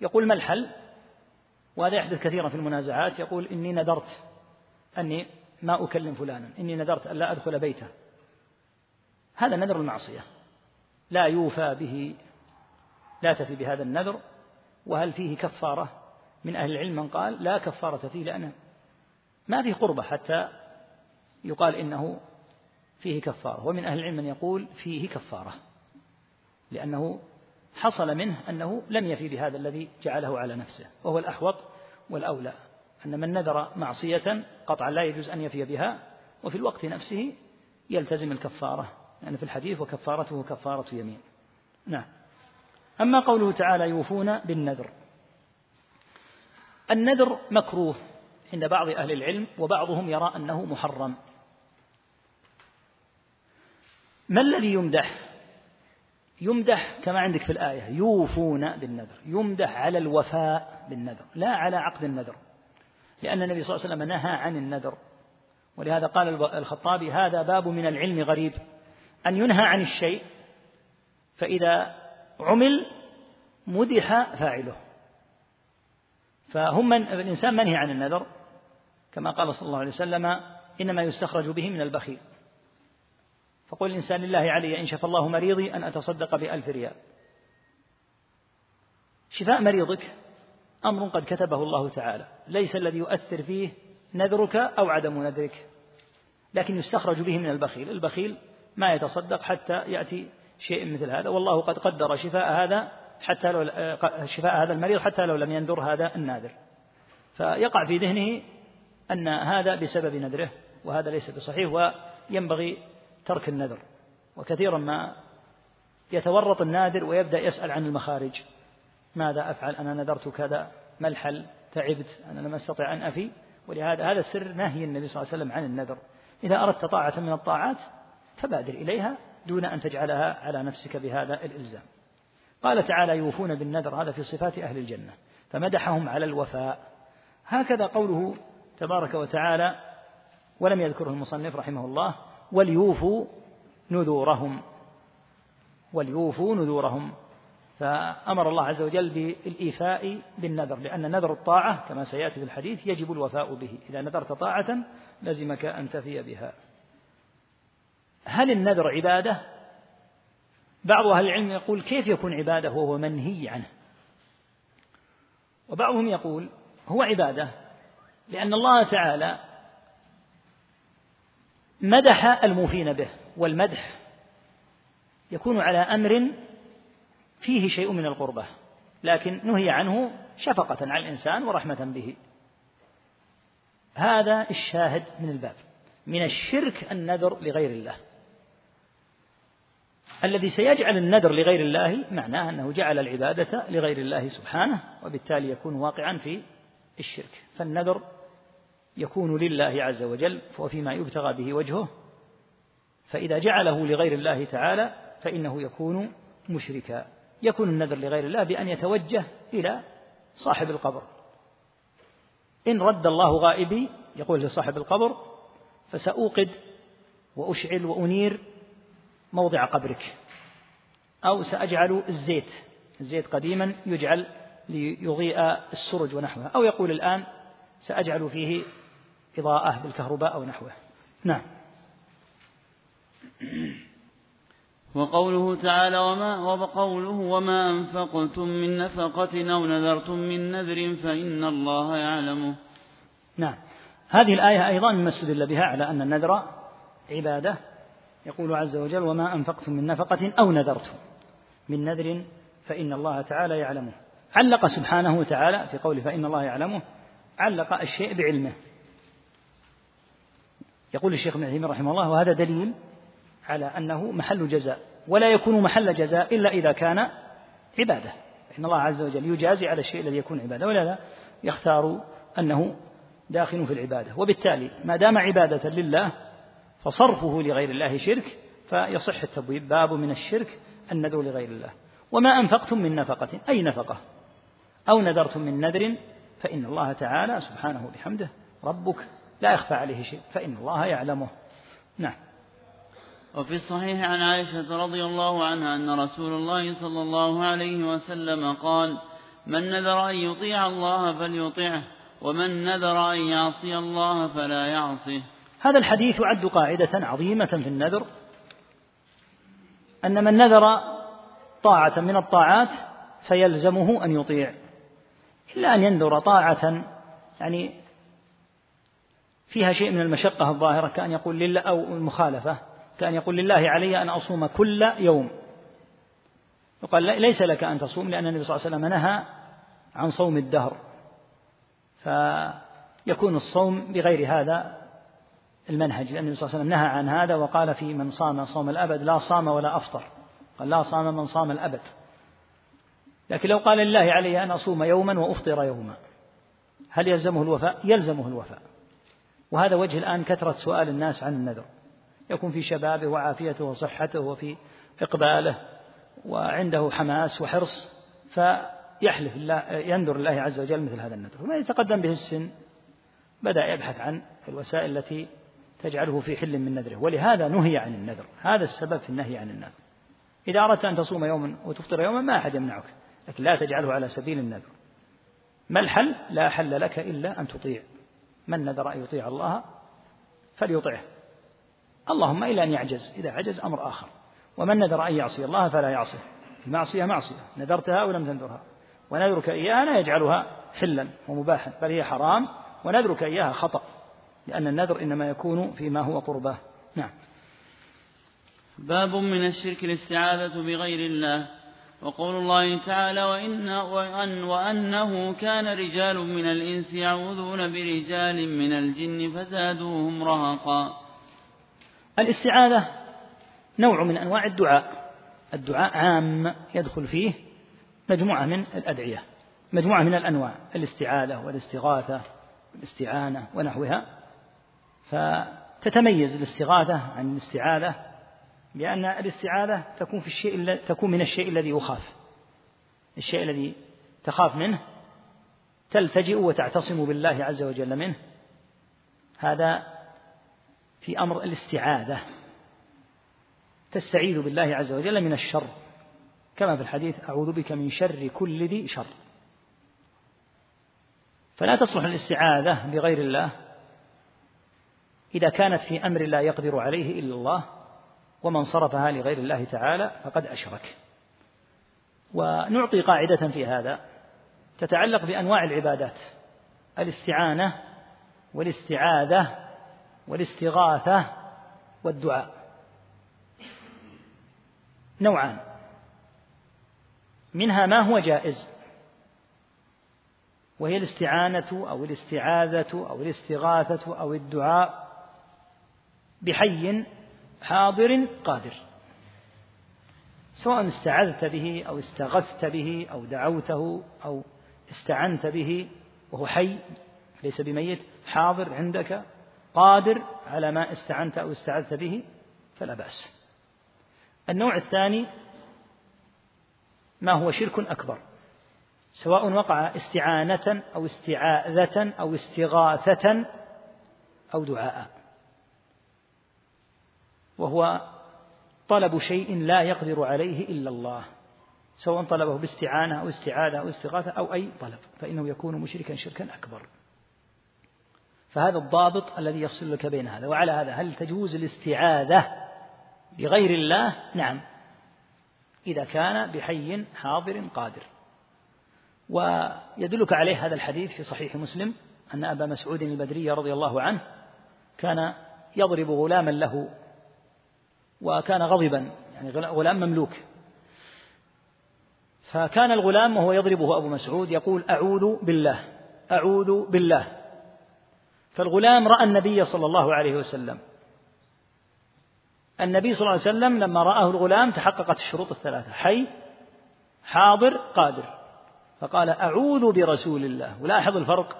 يقول ما الحل؟ وهذا يحدث كثيرا في المنازعات. يقول إني نذرت أني ما أكلم فلانا. إني نذرت أن لا أدخل بيته. هذا نذر المعصية. لا يوفى به لا تفي بهذا النذر. وهل فيه كفارة؟ من أهل العلم من قال لا كفارة فيه لأنه ما فيه قربة حتى يقال إنه فيه كفارة ومن أهل العلم من يقول فيه كفارة لأنه حصل منه أنه لم يفي بهذا الذي جعله على نفسه وهو الأحوط والأولى أن من نذر معصية قطعا لا يجوز أن يفي بها وفي الوقت نفسه يلتزم الكفارة يعني في الحديث وكفارته كفارة يمين. نعم. أما قوله تعالى يوفون بالنذر النذر مكروه عند بعض أهل العلم وبعضهم يرى أنه محرم. ما الذي يمدح؟ يمدح كما عندك في الآية يوفون بالنذر يمدح على الوفاء بالنذر لا على عقد النذر لأن النبي صلى الله عليه وسلم نهى عن النذر. ولهذا قال الخطابي هذا باب من العلم غريب أن ينهى عن الشيء فإذا عمل مدح فاعله. فهم من الإنسان منهي عن النذر كما قال صلى الله عليه وسلم إنما يستخرج به من البخيل. فقل الإنسان لله علي إن شفى الله مريضي أن أتصدق بألف ريال. شفاء مريضك أمر قد كتبه الله تعالى. ليس الذي يؤثر فيه نذرك أو عدم نذرك لكن يستخرج به من البخيل. البخيل ما يتصدق حتى يأتي شيء مثل هذا. والله قد قدر شفاء هذا حتى لو شفاء هذا المريض حتى لو لم ينذر هذا الناذر. فيقع في ذهنه أن هذا بسبب نذره وهذا ليس بصحيح وينبغي ترك النذر. وكثيرا ما يتورط النادر ويبدأ يسأل عن المخارج. ماذا أفعل؟ أنا نذرت كذا. ما الحل؟ تعبت. أنا لم أستطع أن أفي. ولهذا هذا سر نهي النبي صلى الله عليه وسلم عن النذر. إذا أردت طاعة من الطاعات فبادر إليها دون أن تجعلها على نفسك بهذا الإلزام. قال تعالى يوفون بالنذر. هذا في صفات أهل الجنة. فمدحهم على الوفاء. هكذا قوله تبارك وتعالى ولم يذكره المصنف رحمه الله وليوفوا نذورهم. وليوفوا نذورهم. فأمر الله عز وجل بالإيفاء بالنذر لأن نذر الطاعة كما سيأتي في الحديث يجب الوفاء به. إذا نذرت طاعة لزمك أن تفي بها. هل النذر عبادة؟ بعض أهل العلم يقول كيف يكون عبادة وهو منهي عنه؟ وبعضهم يقول هو عبادة لأن الله تعالى مدح الموفين به والمدح يكون على أمر فيه شيء من القربة لكن نهي عنه شفقة على الإنسان ورحمة به. هذا الشاهد من الباب من الشرك النذر لغير الله. الذي سيجعل النذر لغير الله معناه أنه جعل العبادة لغير الله سبحانه وبالتالي يكون واقعا في الشرك. فالنذر يكون لله عز وجل فهو فيما يبتغى به وجهه فإذا جعله لغير الله تعالى فإنه يكون مشركا. يكون النذر لغير الله بأن يتوجه إلى صاحب القبر. إن رد الله غائبي يقول لصاحب القبر فسأوقد وأشعل وأنير موضع قبرك. أو سأجعل الزيت الزيت قديما يجعل ليضيء السرج ونحوه أو يقول الآن سأجعل فيه إضاءة بالكهرباء أو نحوه. نعم. وقوله تعالى وما وقوله وما أنفقتم من نفقة أو نذرتم من نذر فإن الله يعلمه. نعم. هذه الآية أيضا مما استدل بها على أن النذر عبادة. يقول عز وجل وما أنفقتم من نفقة أو نذرتم من نذر فإن الله تعالى يعلمه. علق سبحانه وتعالى في قوله فإن الله يعلمه علق الشيء بعلمه. يقول الشيخ ابن عثيمين رحمه الله وهذا دليل على أنه محل جزاء ولا يكون محل جزاء إلا إذا كان عبادة. إن الله عز وجل يجازي على الشيء الذي يكون عبادة ولا يختار أنه داخل في العبادة. وبالتالي ما دام عبادة لله فصرفه لغير الله شرك فيصح التبويب. باب من الشرك النذر لغير الله. وما أنفقتم من نفقة أي نفقة؟ أو نذرتم من نذر فإن الله تعالى سبحانه بحمده ربك لا يخفى عليه شيء فإن الله يعلمه. نعم. وفي الصحيح عن عائشة رضي الله عنها أن رسول الله صلى الله عليه وسلم قال من نذر أن يطيع الله فليطعه ومن نذر أن يعصي الله فلا يعصه هذا الحديث يعد قاعدة عظيمة في النذر أن من نذر طاعة من الطاعات فيلزمه أن يطيع إلا أن ينذر طاعة يعني فيها شيء من المشقة الظاهرة كأن يقول لله أو المخالفة كأن يقول لله علي أن أصوم كل يوم. يقال ليس لك أن تصوم لأن النبي صلى الله عليه وسلم نهى عن صوم الدهر. فيكون الصوم بغير هذا المنهج لأن النبي صلى الله عليه وسلم نهى عن هذا وقال في من صام صوم الأبد لا صام ولا أفطر. قال لا صام من صام الأبد. لكن لو قال لله علي أن أصوم يوما وأفطر يوما هل يلزمه الوفاء؟ يلزمه الوفاء. وهذا وجه الآن كثرة سؤال الناس عن النذر. يكون في شبابه وعافيته وصحته وفي إقباله وعنده حماس وحرص فيحلف الله ينذر الله عز وجل مثل هذا النذر. وما يتقدم به السن بدأ يبحث عن الوسائل التي تجعله في حل من نذره. ولهذا نهي عن النذر. هذا السبب في النهي عن النذر. إذا أردت أن تصوم يوما وتفطر يوما ما أحد يمنعك لكن لا تجعله على سبيل النذر. ما الحل؟ لا حل لك إلا أن تطيع. من نذر أن يطيع الله فليطعه. اللهم إلا أن يعجز إذا عجز أمر آخر. ومن نذر أن يعصي الله فلا يعصيه المعصية معصية نذرتها أو لم تنذرها. ونذرك إياها لا يجعلها حلا ومباحا بل هي حرام. ونذرك إياها خطأ لأن النذر إنما يكون فيما هو قرباه نعم. باب من الشرك الاستعاذة بغير الله. وقول الله تعالى وإن وأن وأنه كان رجال من الإنس يعوذون برجال من الجن فزادوهم رهقا. الاستعاذة نوع من أنواع الدعاء. الدعاء عام يدخل فيه مجموعة من الأدعية مجموعة من الأنواع الاستعاذة والاستغاثة والاستعانة ونحوها. فتتميز الاستغاثة عن الاستعاذة بأن الاستعاذة تكون في الشيء تكون من الشيء الذي يخاف. الشيء الذي تخاف منه تلتجئ وتعتصم بالله عز وجل منه. هذا في أمر الاستعاذة. تستعيذ بالله عز وجل من الشر. كما في الحديث أعوذ بك من شر كل ذي شر. فلا تصلح الاستعاذة بغير الله إذا كانت في أمر لا يقدر عليه إلا الله. ومن صرفها لغير الله تعالى فقد أشرك. ونعطي قاعدة في هذا تتعلق بأنواع العبادات الاستعانة والاستعاذة والاستغاثة والدعاء. نوعان. منها ما هو جائز؟ وهي الاستعانة أو الاستعاذة أو الاستغاثة أو الدعاء بحي حاضر قادر. سواء استعذت به أو استغثت به أو دعوته أو استعنت به وهو حي ليس بميت حاضر عندك قادر على ما استعنت أو استعذت به فلا بأس. النوع الثاني ما هو شرك أكبر سواء وقع استعانة أو استعاذة أو استغاثة أو دعاء. وهو طلب شيء لا يقدر عليه إلا الله سواء طلبه باستعانة أو استعاذة أو استغاثة أو أي طلب فإنه يكون مشركا شركا أكبر. فهذا الضابط الذي يفصل لك بين هذا وعلى هذا هل تجوز الاستعاذة بغير الله؟ نعم. إذا كان بحي حاضر قادر. ويدلك عليه هذا الحديث في صحيح مسلم أن أبا مسعود البدري رضي الله عنه كان يضرب غلاما له وكان غضبا. يعني غلام مملوك. فكان الغلام وهو يضربه أبو مسعود يقول أعوذ بالله أعوذ بالله. فالغلام رأى النبي صلى الله عليه وسلم. النبي صلى الله عليه وسلم لما رآه الغلام تحققت الشروط الثلاثة حي حاضر قادر. فقال أعوذ برسول الله. ولاحظ الفرق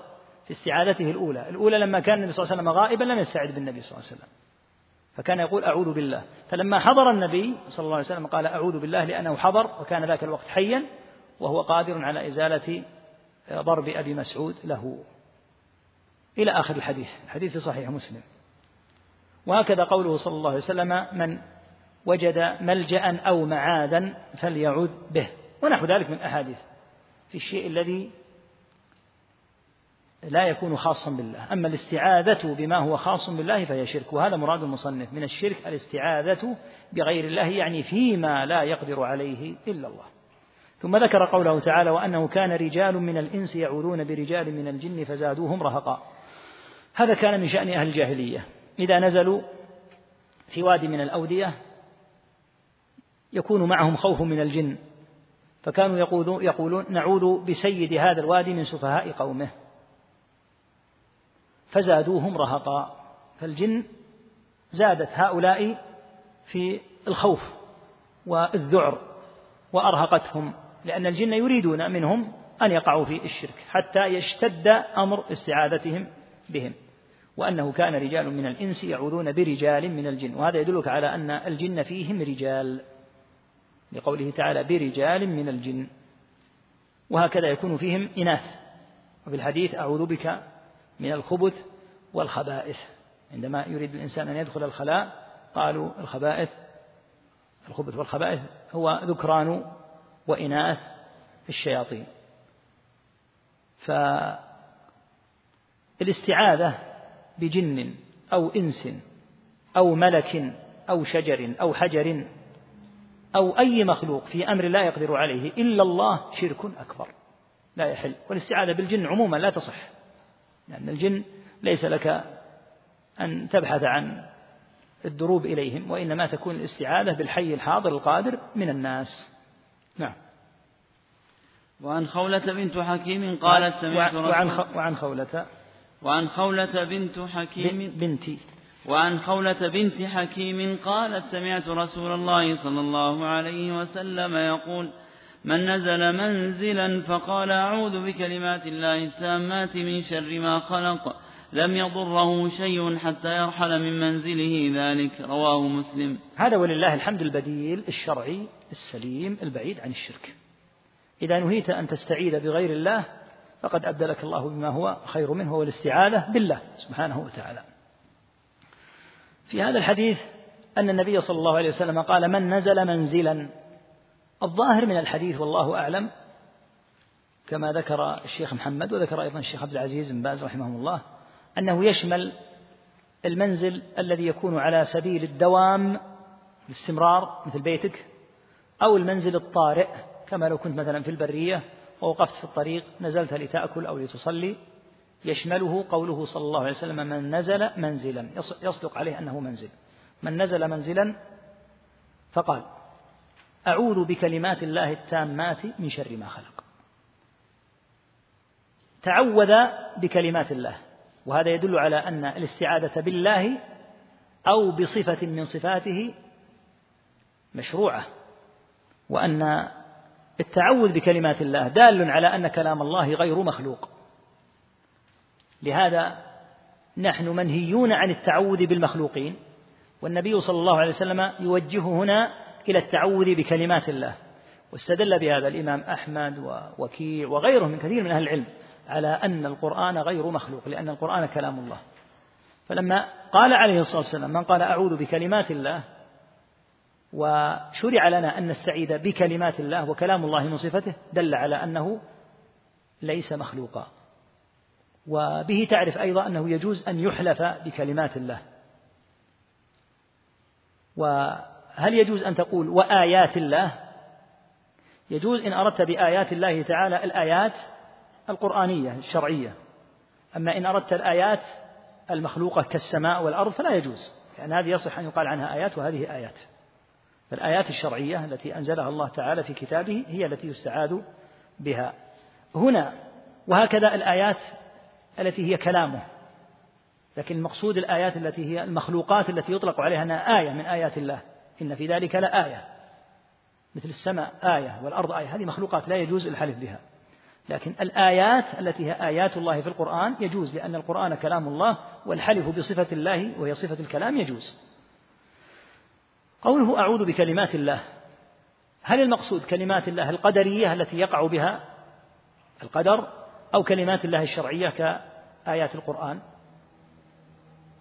في استعاذته الأولى. الأولى لما كان النبي صلى الله عليه وسلم غائبا لم يستعذ بالنبي صلى الله عليه وسلم. فكان يقول أعوذ بالله. فلما حضر النبي صلى الله عليه وسلم قال أعوذ بالله لأنه حضر وكان ذاك الوقت حيا وهو قادر على إزالة ضرب أبي مسعود له. إلى آخر الحديث الحديث في صحيح مسلم. وهكذا قوله صلى الله عليه وسلم من وجد ملجأ أو معاذا فليعوذ به. ونحو ذلك من أحاديث. في الشيء الذي لا يكون خاصا بالله. أما الاستعاذة بما هو خاص بالله فهي شرك وهذا مراد المصنف. من الشرك الاستعاذة بغير الله يعني فيما لا يقدر عليه إلا الله. ثم ذكر قوله تعالى وأنه كان رجال من الإنس يعوذون برجال من الجن فزادوهم رهقا. هذا كان من شأن أهل الجاهلية. إذا نزلوا في وادي من الأودية يكون معهم خوف من الجن فكانوا يقولون نعوذ بسيد هذا الوادي من سفهاء قومه. فزادوهم رهقا. فالجن زادت هؤلاء في الخوف والذعر وأرهقتهم لأن الجن يريدون منهم أن يقعوا في الشرك حتى يشتد أمر استعاذتهم بهم وأنه كان رجال من الإنس يعوذون برجال من الجن وهذا يدلك على أن الجن فيهم رجال لقوله تعالى برجال من الجن وهكذا يكون فيهم إناث. وفي الحديث أعوذ بك من الخبث والخبائث. عندما يريد الإنسان أن يدخل الخلاء قالوا الخبائث الخبث والخبائث هو ذكران وإناث الشياطين. فالاستعاذة بجن أو إنس أو ملك أو شجر أو حجر أو أي مخلوق في أمر لا يقدر عليه إلا الله شرك أكبر لا يحل. والاستعاذة بالجن عموما لا تصح. لأن الجن ليس لك أن تبحث عن الدروب إليهم وإنما تكون الاستعاذة بالحي الحاضر القادر من الناس. نعم. وعن خولة بنت حكيم قالت سمعت وعن, وعن خولة. وعن خولة بنت حكيم بنتي وعن خولة بنت حكيم قالت سمعت رسول الله صلى الله عليه وسلم يقول من نزل منزلا فقال أعوذ بكلمات الله التامات من شر ما خلق. لم يضره شيء حتى يرحل من منزله ذلك. رواه مسلم. هذا ولله الحمد البديل الشرعي السليم البعيد عن الشرك. إذا نهيت أن تستعيذ بغير الله فقد أبدلك الله بما هو خير منه والاستعاذة بالله سبحانه وتعالى. في هذا الحديث أن النبي صلى الله عليه وسلم قال من نزل منزلا الظاهر من الحديث والله أعلم كما ذكر الشيخ محمد وذكر أيضا الشيخ عبد العزيز بن باز رحمه الله أنه يشمل المنزل الذي يكون على سبيل الدوام باستمرار مثل بيتك أو المنزل الطارئ كما لو كنت مثلا في البرية ووقفت في الطريق نزلت لتأكل أو لتصلي يشمله قوله صلى الله عليه وسلم من نزل منزلا يصدق عليه أنه منزل من نزل منزلا فقال أعوذ بكلمات الله التامات من شر ما خلق. تعوذ بكلمات الله. وهذا يدل على أن الاستعاذة بالله أو بصفة من صفاته مشروعة وأن التعوذ بكلمات الله دال على أن كلام الله غير مخلوق. لهذا نحن منهيون عن التعوذ بالمخلوقين والنبي صلى الله عليه وسلم يوجه هنا إلى التعوذ بكلمات الله. واستدل بهذا الإمام أحمد ووكيع وغيره من كثير من أهل العلم على أن القرآن غير مخلوق لأن القرآن كلام الله. فلما قال عليه الصلاة والسلام من قال أعوذ بكلمات الله وشرع لنا أن نستعيذ بكلمات الله وكلام الله من صفته دل على أنه ليس مخلوقا. وبه تعرف أيضا أنه يجوز أن يحلف بكلمات الله. وهل يجوز أن تقول وآيات الله؟ يجوز إن أردت بآيات الله تعالى الآيات القرآنية الشرعية. أما إن أردت الآيات المخلوقة كالسماء والأرض فلا يجوز لأن هذه يصح أن يقال عنها آيات وهذه آيات. فالآيات الشرعية التي أنزلها الله تعالى في كتابه هي التي يستعاذ بها. هنا وهكذا الآيات التي هي كلامه. لكن المقصود الآيات التي هي المخلوقات التي يطلق عليها أنها آية من آيات الله. إن في ذلك لآية. مثل السماء آية والأرض آية. هذه مخلوقات لا يجوز الحلف بها. لكن الآيات التي هي آيات الله في القرآن يجوز لأن القرآن كلام الله والحلف بصفة الله وهي صفة الكلام يجوز. قوله أعوذ بكلمات الله. هل المقصود كلمات الله القدرية التي يقع بها القدر أو كلمات الله الشرعية كآيات القرآن؟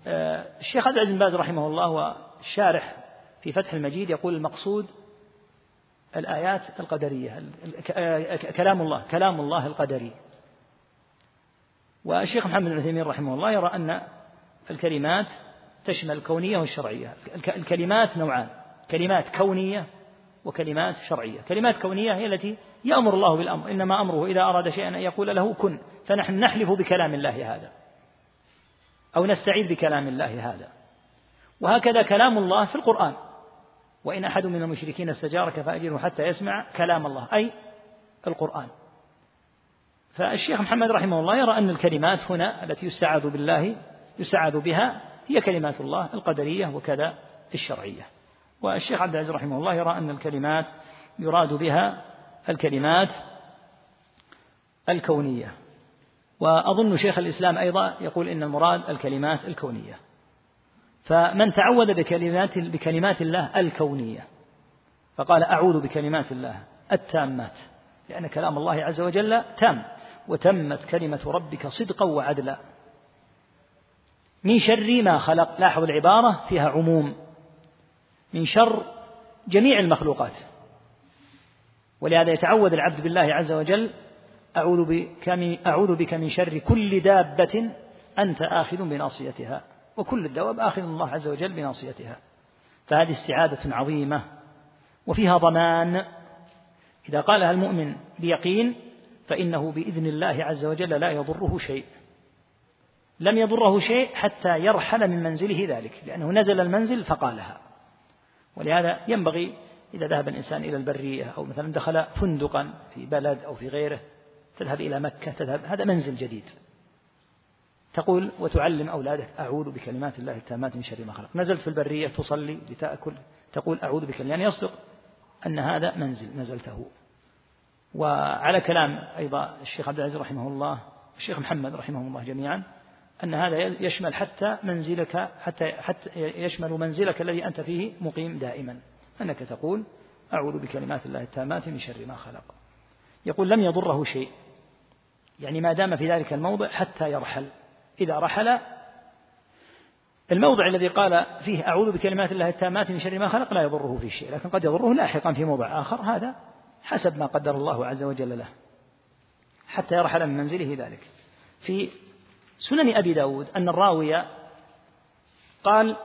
آه، الشيخ عبد العزيز باز رحمه الله والشارح في فتح المجيد يقول المقصود الآيات القدرية كلام الله كلام الله القدري. والشيخ محمد بن عثيمين رحمه الله يرى أن الكلمات تشمل الكونية والشرعية الكلمات نوعان كلمات كونية وكلمات شرعية. كلمات كونية هي التي يأمر الله بالأمر إنما أمره إذا أراد شيئا أن يقول له كن فنحن نحلف بكلام الله هذا. أو نستعيذ بكلام الله هذا. وهكذا كلام الله في القرآن. وإن أحد من المشركين استجارك فأجره حتى يسمع كلام الله أي القرآن. فالشيخ محمد رحمه الله يرى أن الكلمات هنا التي يستعاذ بالله يستعاذ بها هي كلمات الله القدرية وكذا الشرعية. والشيخ عبد العزيز رحمه الله يرى أن الكلمات يراد بها الكلمات الكونية. وأظن شيخ الإسلام أيضا يقول إن المراد الكلمات الكونية. فمن تعوذ بكلمات بكلمات الله الكونية فقال أعوذ بكلمات الله التامات لأن كلام الله عز وجل تام وتمت كلمة ربك صدقا وعدلا. من شر ما خلق لاحظ العبارة فيها عموم. من شر جميع المخلوقات. ولهذا يتعوذ العبد بالله عز وجل أعوذ بك من, أعوذ بك من شر كل دابة أنت آخذ بناصيتها. وكل الدواب آخذ الله عز وجل بناصيتها. فهذه استعادة عظيمة. وفيها ضمان. إذا قالها المؤمن بيقين فإنه بإذن الله عز وجل لا يضره شيء. لم يضره شيء حتى يرحل من منزله ذلك لأنه نزل المنزل فقالها. ولهذا ينبغي إذا ذهب الإنسان إلى البرية أو مثلا دخل فندقا في بلد أو في غيره تذهب إلى مكة تذهب. هذا منزل جديد. تقول وتعلم أولادك أعوذ بكلمات الله التامات من شر ما خلق. نزلت في البرية تصلي لتأكل تقول أعوذ بكلمات يعني يصدق أن هذا منزل نزلته. وعلى كلام أيضا الشيخ عبد العزيز رحمه الله الشيخ محمد رحمه الله جميعا أن هذا يشمل حتى منزلك حتى حتى يشمل منزلك الذي أنت فيه مقيم دائما. أنك تقول أعوذ بكلمات الله التامات من شر ما خلق. يقول لم يضره شيء. يعني ما دام في ذلك الموضع حتى يرحل. إذا رحل. الموضع الذي قال فيه أعوذ بكلمات الله التامات من شر ما خلق لا يضره في شيء لكن قد يضره لاحقا في موضع آخر هذا حسب ما قدر الله عز وجل له حتى يرحل من منزله ذلك. في سنن أبي داود أن الراوي قال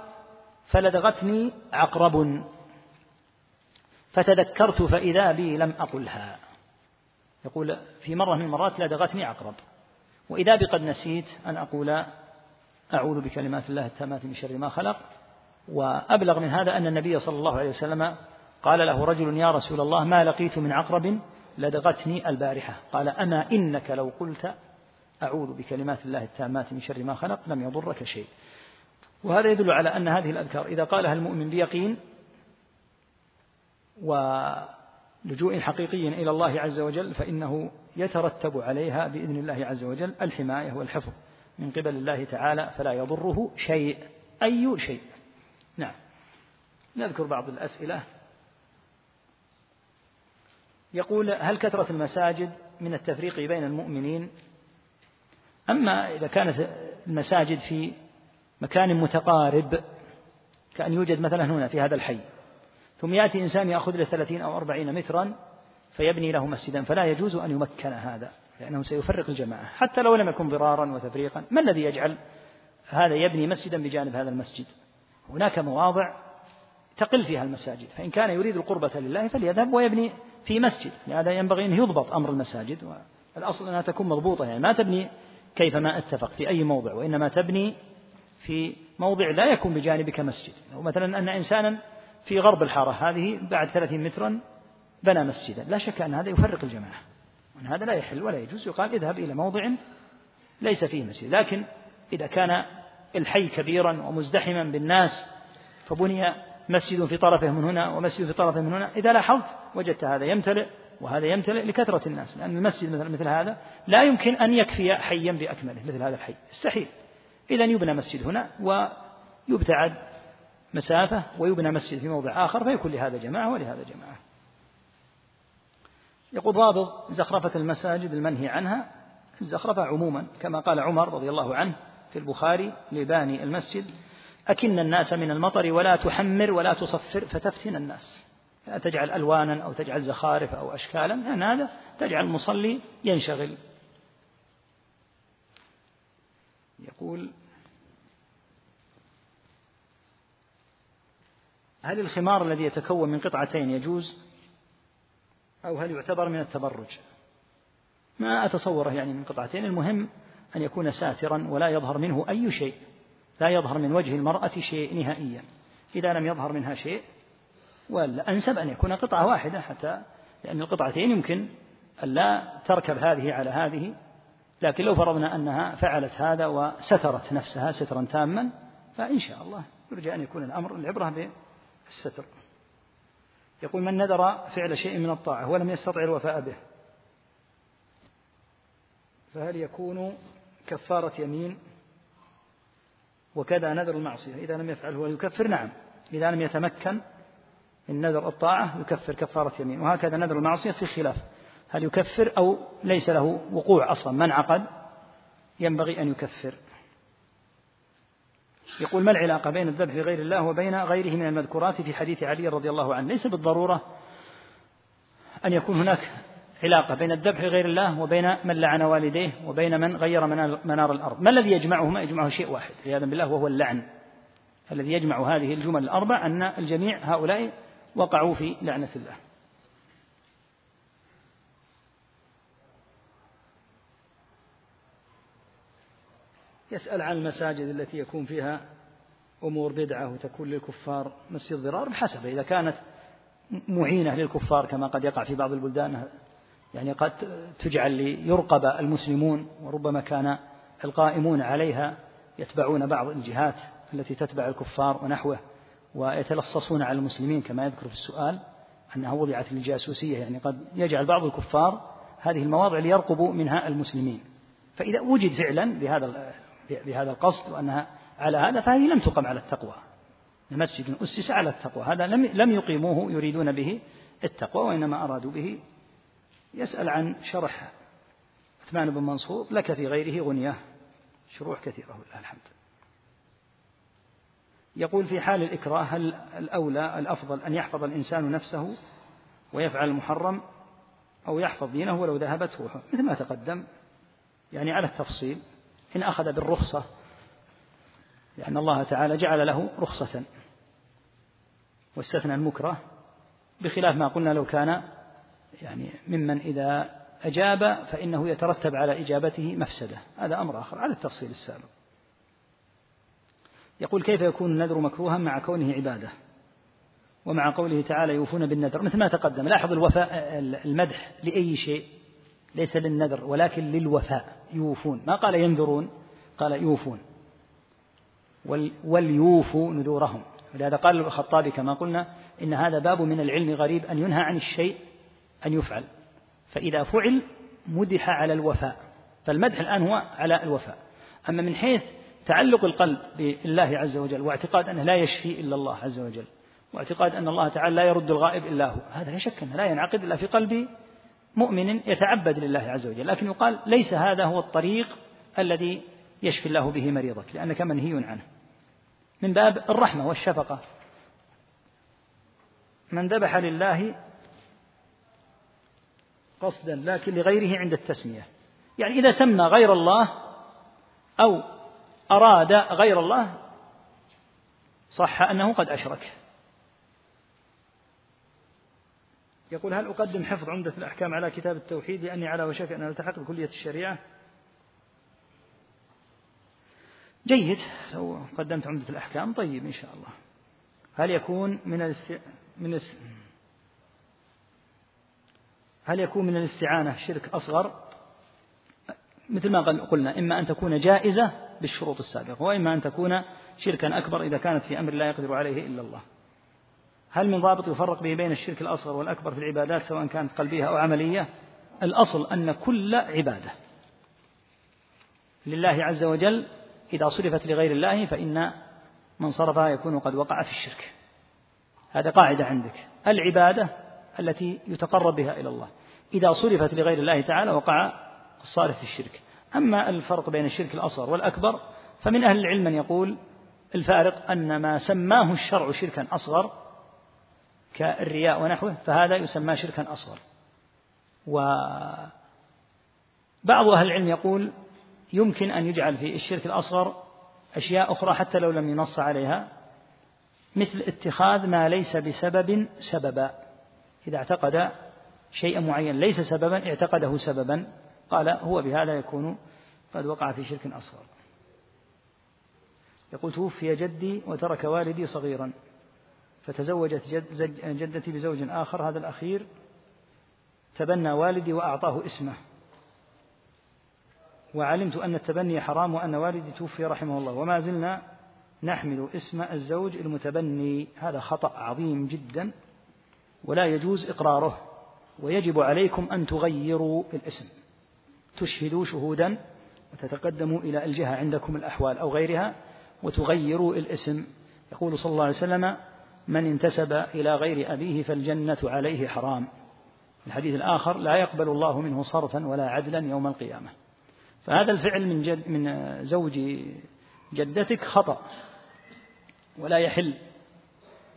فلدغتني عقرب فتذكرت فإذا بي لم أقلها. يقول في مرة من المرات لدغتني عقرب. وإذا بي قد نسيت أن أقول أعوذ بكلمات الله التامات من شر ما خلق وأبلغ من هذا أن النبي صلى الله عليه وسلم قال له رجل يا رسول الله ما لقيت من عقرب لدغتني البارحة. قال أما إنك لو قلت أعوذ بكلمات الله التامات من شر ما خلق لم يضرك شيء. وهذا يدل على أن هذه الأذكار إذا قالها المؤمن بيقين ولجوء حقيقي إلى الله عز وجل فإنه يترتب عليها بإذن الله عز وجل الحماية والحفظ. من قبل الله تعالى فلا يضره شيء أي شيء. نعم. نذكر بعض الأسئلة. يقول هل كثرة المساجد من التفريق بين المؤمنين؟ أما إذا كانت المساجد في مكان متقارب كأن يوجد مثلا هنا في هذا الحي ثم يأتي إنسان يأخذ له ثلاثين أو أربعين مترا فيبني له مسجدا فلا يجوز أن يمكن هذا لأنه سيفرق الجماعة. حتى لو لم يكن ضرارا وتفريقا ما الذي يجعل هذا يبني مسجدا بجانب هذا المسجد؟ هناك مواضع تقل فيها المساجد فإن كان يريد القربة لله فليذهب ويبني في مسجد لهذا ينبغي أن يضبط أمر المساجد والأصل أنها تكون مضبوطة يعني ما تبني كيفما اتفق في أي موضع وإنما تبني في موضع لا يكون بجانبك مسجد. أو مثلا أن إنسانا في غرب الحارة هذه بعد ثلاثين مترا بنى مسجدا. لا شك أن هذا يفرق الجماعة. وأن هذا لا يحل ولا يجوز. يقال اذهب إلى موضع ليس فيه مسجد. لكن إذا كان الحي كبيرا ومزدحما بالناس فبني مسجد في طرفه من هنا ومسجد في طرفه من هنا. إذا لاحظت وجدت هذا يمتلئ وهذا يمتلئ لكثرة الناس. لأن المسجد مثل, مثل هذا لا يمكن أن يكفي حيا بأكمله مثل هذا الحي. يستحيل إذا يبنى مسجد هنا ويبتعد مسافة ويبنى مسجد في موضع آخر فيكون لهذا جماعة ولهذا جماعة. يقول ضابط زخرفة المساجد المنهي عنها الزخرفة عموما كما قال عمر رضي الله عنه في البخاري لباني المسجد أكن الناس من المطر ولا تحمر ولا تصفر فتفتن الناس. تجعل ألوانا أو تجعل زخارف أو أشكالا يعني هذا تجعل المصلي ينشغل. يقول هل الخمار الذي يتكون من قطعتين يجوز؟ أو هل يعتبر من التبرج؟ ما أتصوره يعني من قطعتين. المهم أن يكون ساترا ولا يظهر منه أي شيء لا يظهر من وجه المرأة شيء نهائيا. إذا لم يظهر منها شيء والأنسب أن يكون قطعة واحدة حتى لأن القطعتين يمكن أن لا تركب هذه على هذه. لكن لو فرضنا أنها فعلت هذا وسترت نفسها سترا تاما فإن شاء الله يرجى أن يكون الأمر العبرة بالستر. يقول من نذر فعل شيء من الطاعة ولم يستطع الوفاء به. فهل يكون كفارة يمين وكذا نذر المعصية؟ إذا لم يفعله يكفر نعم. إذا لم يتمكن من نذر الطاعة يكفر كفارة يمين. وهكذا نذر المعصية في خلاف. هل يكفر أو ليس له وقوع أصلا؟ من عقد؟ ينبغي أن يكفر. يقول ما العلاقة بين الذبح لغير الله وبين غيره من المذكورات في حديث علي رضي الله عنه؟ ليس بالضرورة أن يكون هناك علاقة بين الذبح لغير الله وبين من لعن والديه وبين من غير منار الأرض. ما الذي يجمعهما؟ يجمعه شيء واحد عياذا بالله وهو اللعن. الذي يجمع هذه الجمل الأربع أن الجميع هؤلاء وقعوا في لعنة الله. يسأل عن المساجد التي يكون فيها أمور بدعة وتكون للكفار مسجد ضرار بحسب إذا كانت معينة للكفار كما قد يقع في بعض البلدان يعني قد تجعل ليرقب المسلمون وربما كان القائمون عليها يتبعون بعض الجهات التي تتبع الكفار ونحوه ويتلصصون على المسلمين كما يذكر في السؤال أنها وضعت للجاسوسية يعني قد يجعل بعض الكفار هذه المواضع ليرقبوا منها المسلمين. فإذا وجد فعلا بهذا بهذا القصد وأنها على هذا فهذه لم تقم على التقوى. المسجد أسس على التقوى. هذا لم لم يقيموه يريدون به التقوى وإنما أرادوا به يسأل عن شرح. عثمان بن منصور لك في غيره غنية شروح كثيرة ولله الحمد. يقول في حال الإكراه هل الأولى الأفضل أن يحفظ الإنسان نفسه ويفعل المحرم أو يحفظ دينه ولو ذهبت روحه؟ مثل ما تقدم يعني على التفصيل إن أخذ بالرخصة لأن الله تعالى جعل له رخصة. واستثنى المكره بخلاف ما قلنا لو كان يعني ممن إذا أجاب فإنه يترتب على إجابته مفسدة. هذا أمر آخر على التفصيل السابق. يقول كيف يكون النذر مكروها مع كونه عبادة؟ ومع قوله تعالى يوفون بالنذر. مثل ما تقدم لاحظ الوفاء المدح لأي شيء. ليس للنذر ولكن للوفاء يوفون. ما قال ينذرون؟ قال يوفون. وليوفوا نذورهم. ولهذا قال الخطابي كما قلنا إن هذا باب من العلم غريب أن ينهى عن الشيء أن يفعل. فإذا فعل مدح على الوفاء. فالمدح الآن هو على الوفاء. أما من حيث تعلق القلب بالله عز وجل واعتقاد أنه لا يشفي إلا الله عز وجل واعتقاد أن الله تعالى لا يرد الغائب إلا هو هذا لا شك أنه لا ينعقد إلا في قلب مؤمن يتعبد لله عز وجل لكن يقال ليس هذا هو الطريق الذي يشفي الله به مريضك لأنك منهي عنه. من باب الرحمة والشفقة. من ذبح لله قصدا لكن لغيره عند التسمية. يعني إذا سمى غير الله أو أراد غير الله صح أنه قد أشرك. يقول هل أقدم حفظ عمدة الأحكام على كتاب التوحيد لأني على وشك أن ألتحق بكلية الشريعة؟ جيد. لو قدمت عمدة الأحكام طيب إن شاء الله. هل يكون من الاست... من الاست... هل يكون من الاستعانة شرك أصغر؟ مثل ما قلنا إما أن تكون جائزة بالشروط السابقة وإما أن تكون شركا أكبر إذا كانت في أمر لا يقدر عليه إلا الله. هل من ضابط يفرق به بين الشرك الأصغر والأكبر في العبادات سواء كانت قلبية أو عملية؟ الأصل أن كل عبادة لله عز وجل إذا صرفت لغير الله فإن من صرفها يكون قد وقع في الشرك. هذا قاعدة عندك. العبادة التي يتقرب بها إلى الله. إذا صرفت لغير الله تعالى وقع الصارف في الشرك. أما الفرق بين الشرك الأصغر والأكبر فمن أهل العلم من يقول الفارق أن ما سماه الشرع شركا أصغر كالرياء ونحوه فهذا يسمى شركا أصغر. وبعض أهل العلم يقول يمكن أن يجعل في الشرك الأصغر أشياء أخرى حتى لو لم ينص عليها مثل اتخاذ ما ليس بسبب سببا. إذا اعتقد شيئا معين ليس سببا اعتقده سببا. قال هو بهذا يكون قد وقع في شرك أصغر. يقول توفي جدي وترك والدي صغيرا. فتزوجت جد جدتي بزوج آخر هذا الأخير تبنى والدي وأعطاه اسمه. وعلمت أن التبني حرام وأن والدي توفي رحمه الله. وما زلنا نحمل اسم الزوج المتبني. هذا خطأ عظيم جدا ولا يجوز إقراره. ويجب عليكم أن تغيروا الاسم. تشهدوا شهودا وتتقدموا إلى الجهة عندكم الأحوال أو غيرها وتغيروا الاسم. يقول صلى الله عليه وسلم من انتسب إلى غير أبيه فالجنة عليه حرام. الحديث الآخر لا يقبل الله منه صرفا ولا عدلا يوم القيامة. فهذا الفعل من جد من زوج جدتك خطأ ولا يحل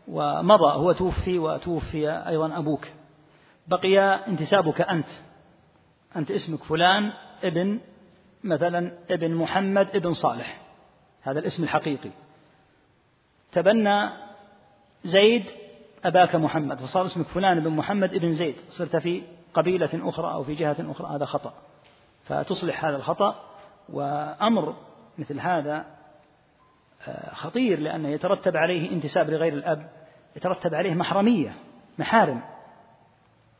ومضى هو توفي وتوفي أيضا أبوك. بقي انتسابك أنت أنت اسمك فلان ابن مثلا ابن محمد ابن صالح. هذا الاسم الحقيقي. تبنى زيد أباك محمد فصار اسمك فلان بن محمد ابن زيد صرت في قبيلة أخرى أو في جهة أخرى هذا خطأ. فتصلح هذا الخطأ وأمر مثل هذا آه، خطير لأنه يترتب عليه انتساب لغير الأب يترتب عليه محرمية محارم.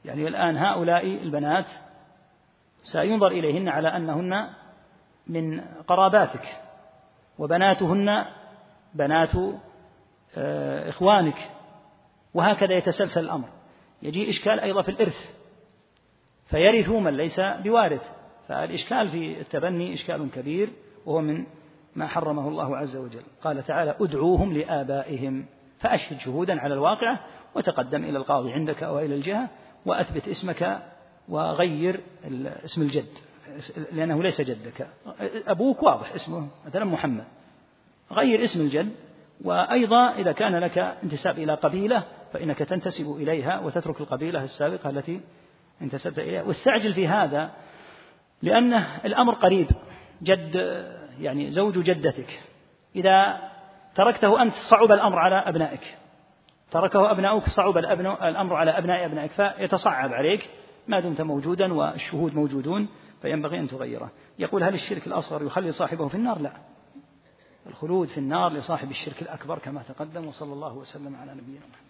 يعني الآن هؤلاء البنات سينظر إليهن على أنهن من قراباتك وبناتهن بنات إخوانك وهكذا يتسلسل الأمر. يجي إشكال أيضا في الإرث فيرث من ليس بوارث. فالإشكال في التبني إشكال كبير وهو من ما حرمه الله عز وجل. قال تعالى أدعوهم لآبائهم فأشهد شهودا على الواقعة وتقدم إلى القاضي عندك أو إلى الجهة وأثبت اسمك وغير اسم الجد لأنه ليس جدك. أبوك واضح اسمه مثلا محمد. غير اسم الجد وأيضا إذا كان لك انتساب إلى قبيلة فإنك تنتسب إليها وتترك القبيلة السابقة التي انتسبت إليها. واستعجل في هذا لأنه الأمر قريب. جد يعني زوج جدتك. إذا تركته أنت صعب الأمر على أبنائك. تركه أبناؤك صعب الأمر على أبناء أبنائك. فيتصعب عليك. ما دمت موجودا والشهود موجودون. فينبغي أن تغيره. يقول هل الشرك الأصغر يخلي صاحبه في النار؟ لا. الخلود في النار لصاحب الشرك الأكبر كما تقدم وصلى الله وسلم على نبينا محمد.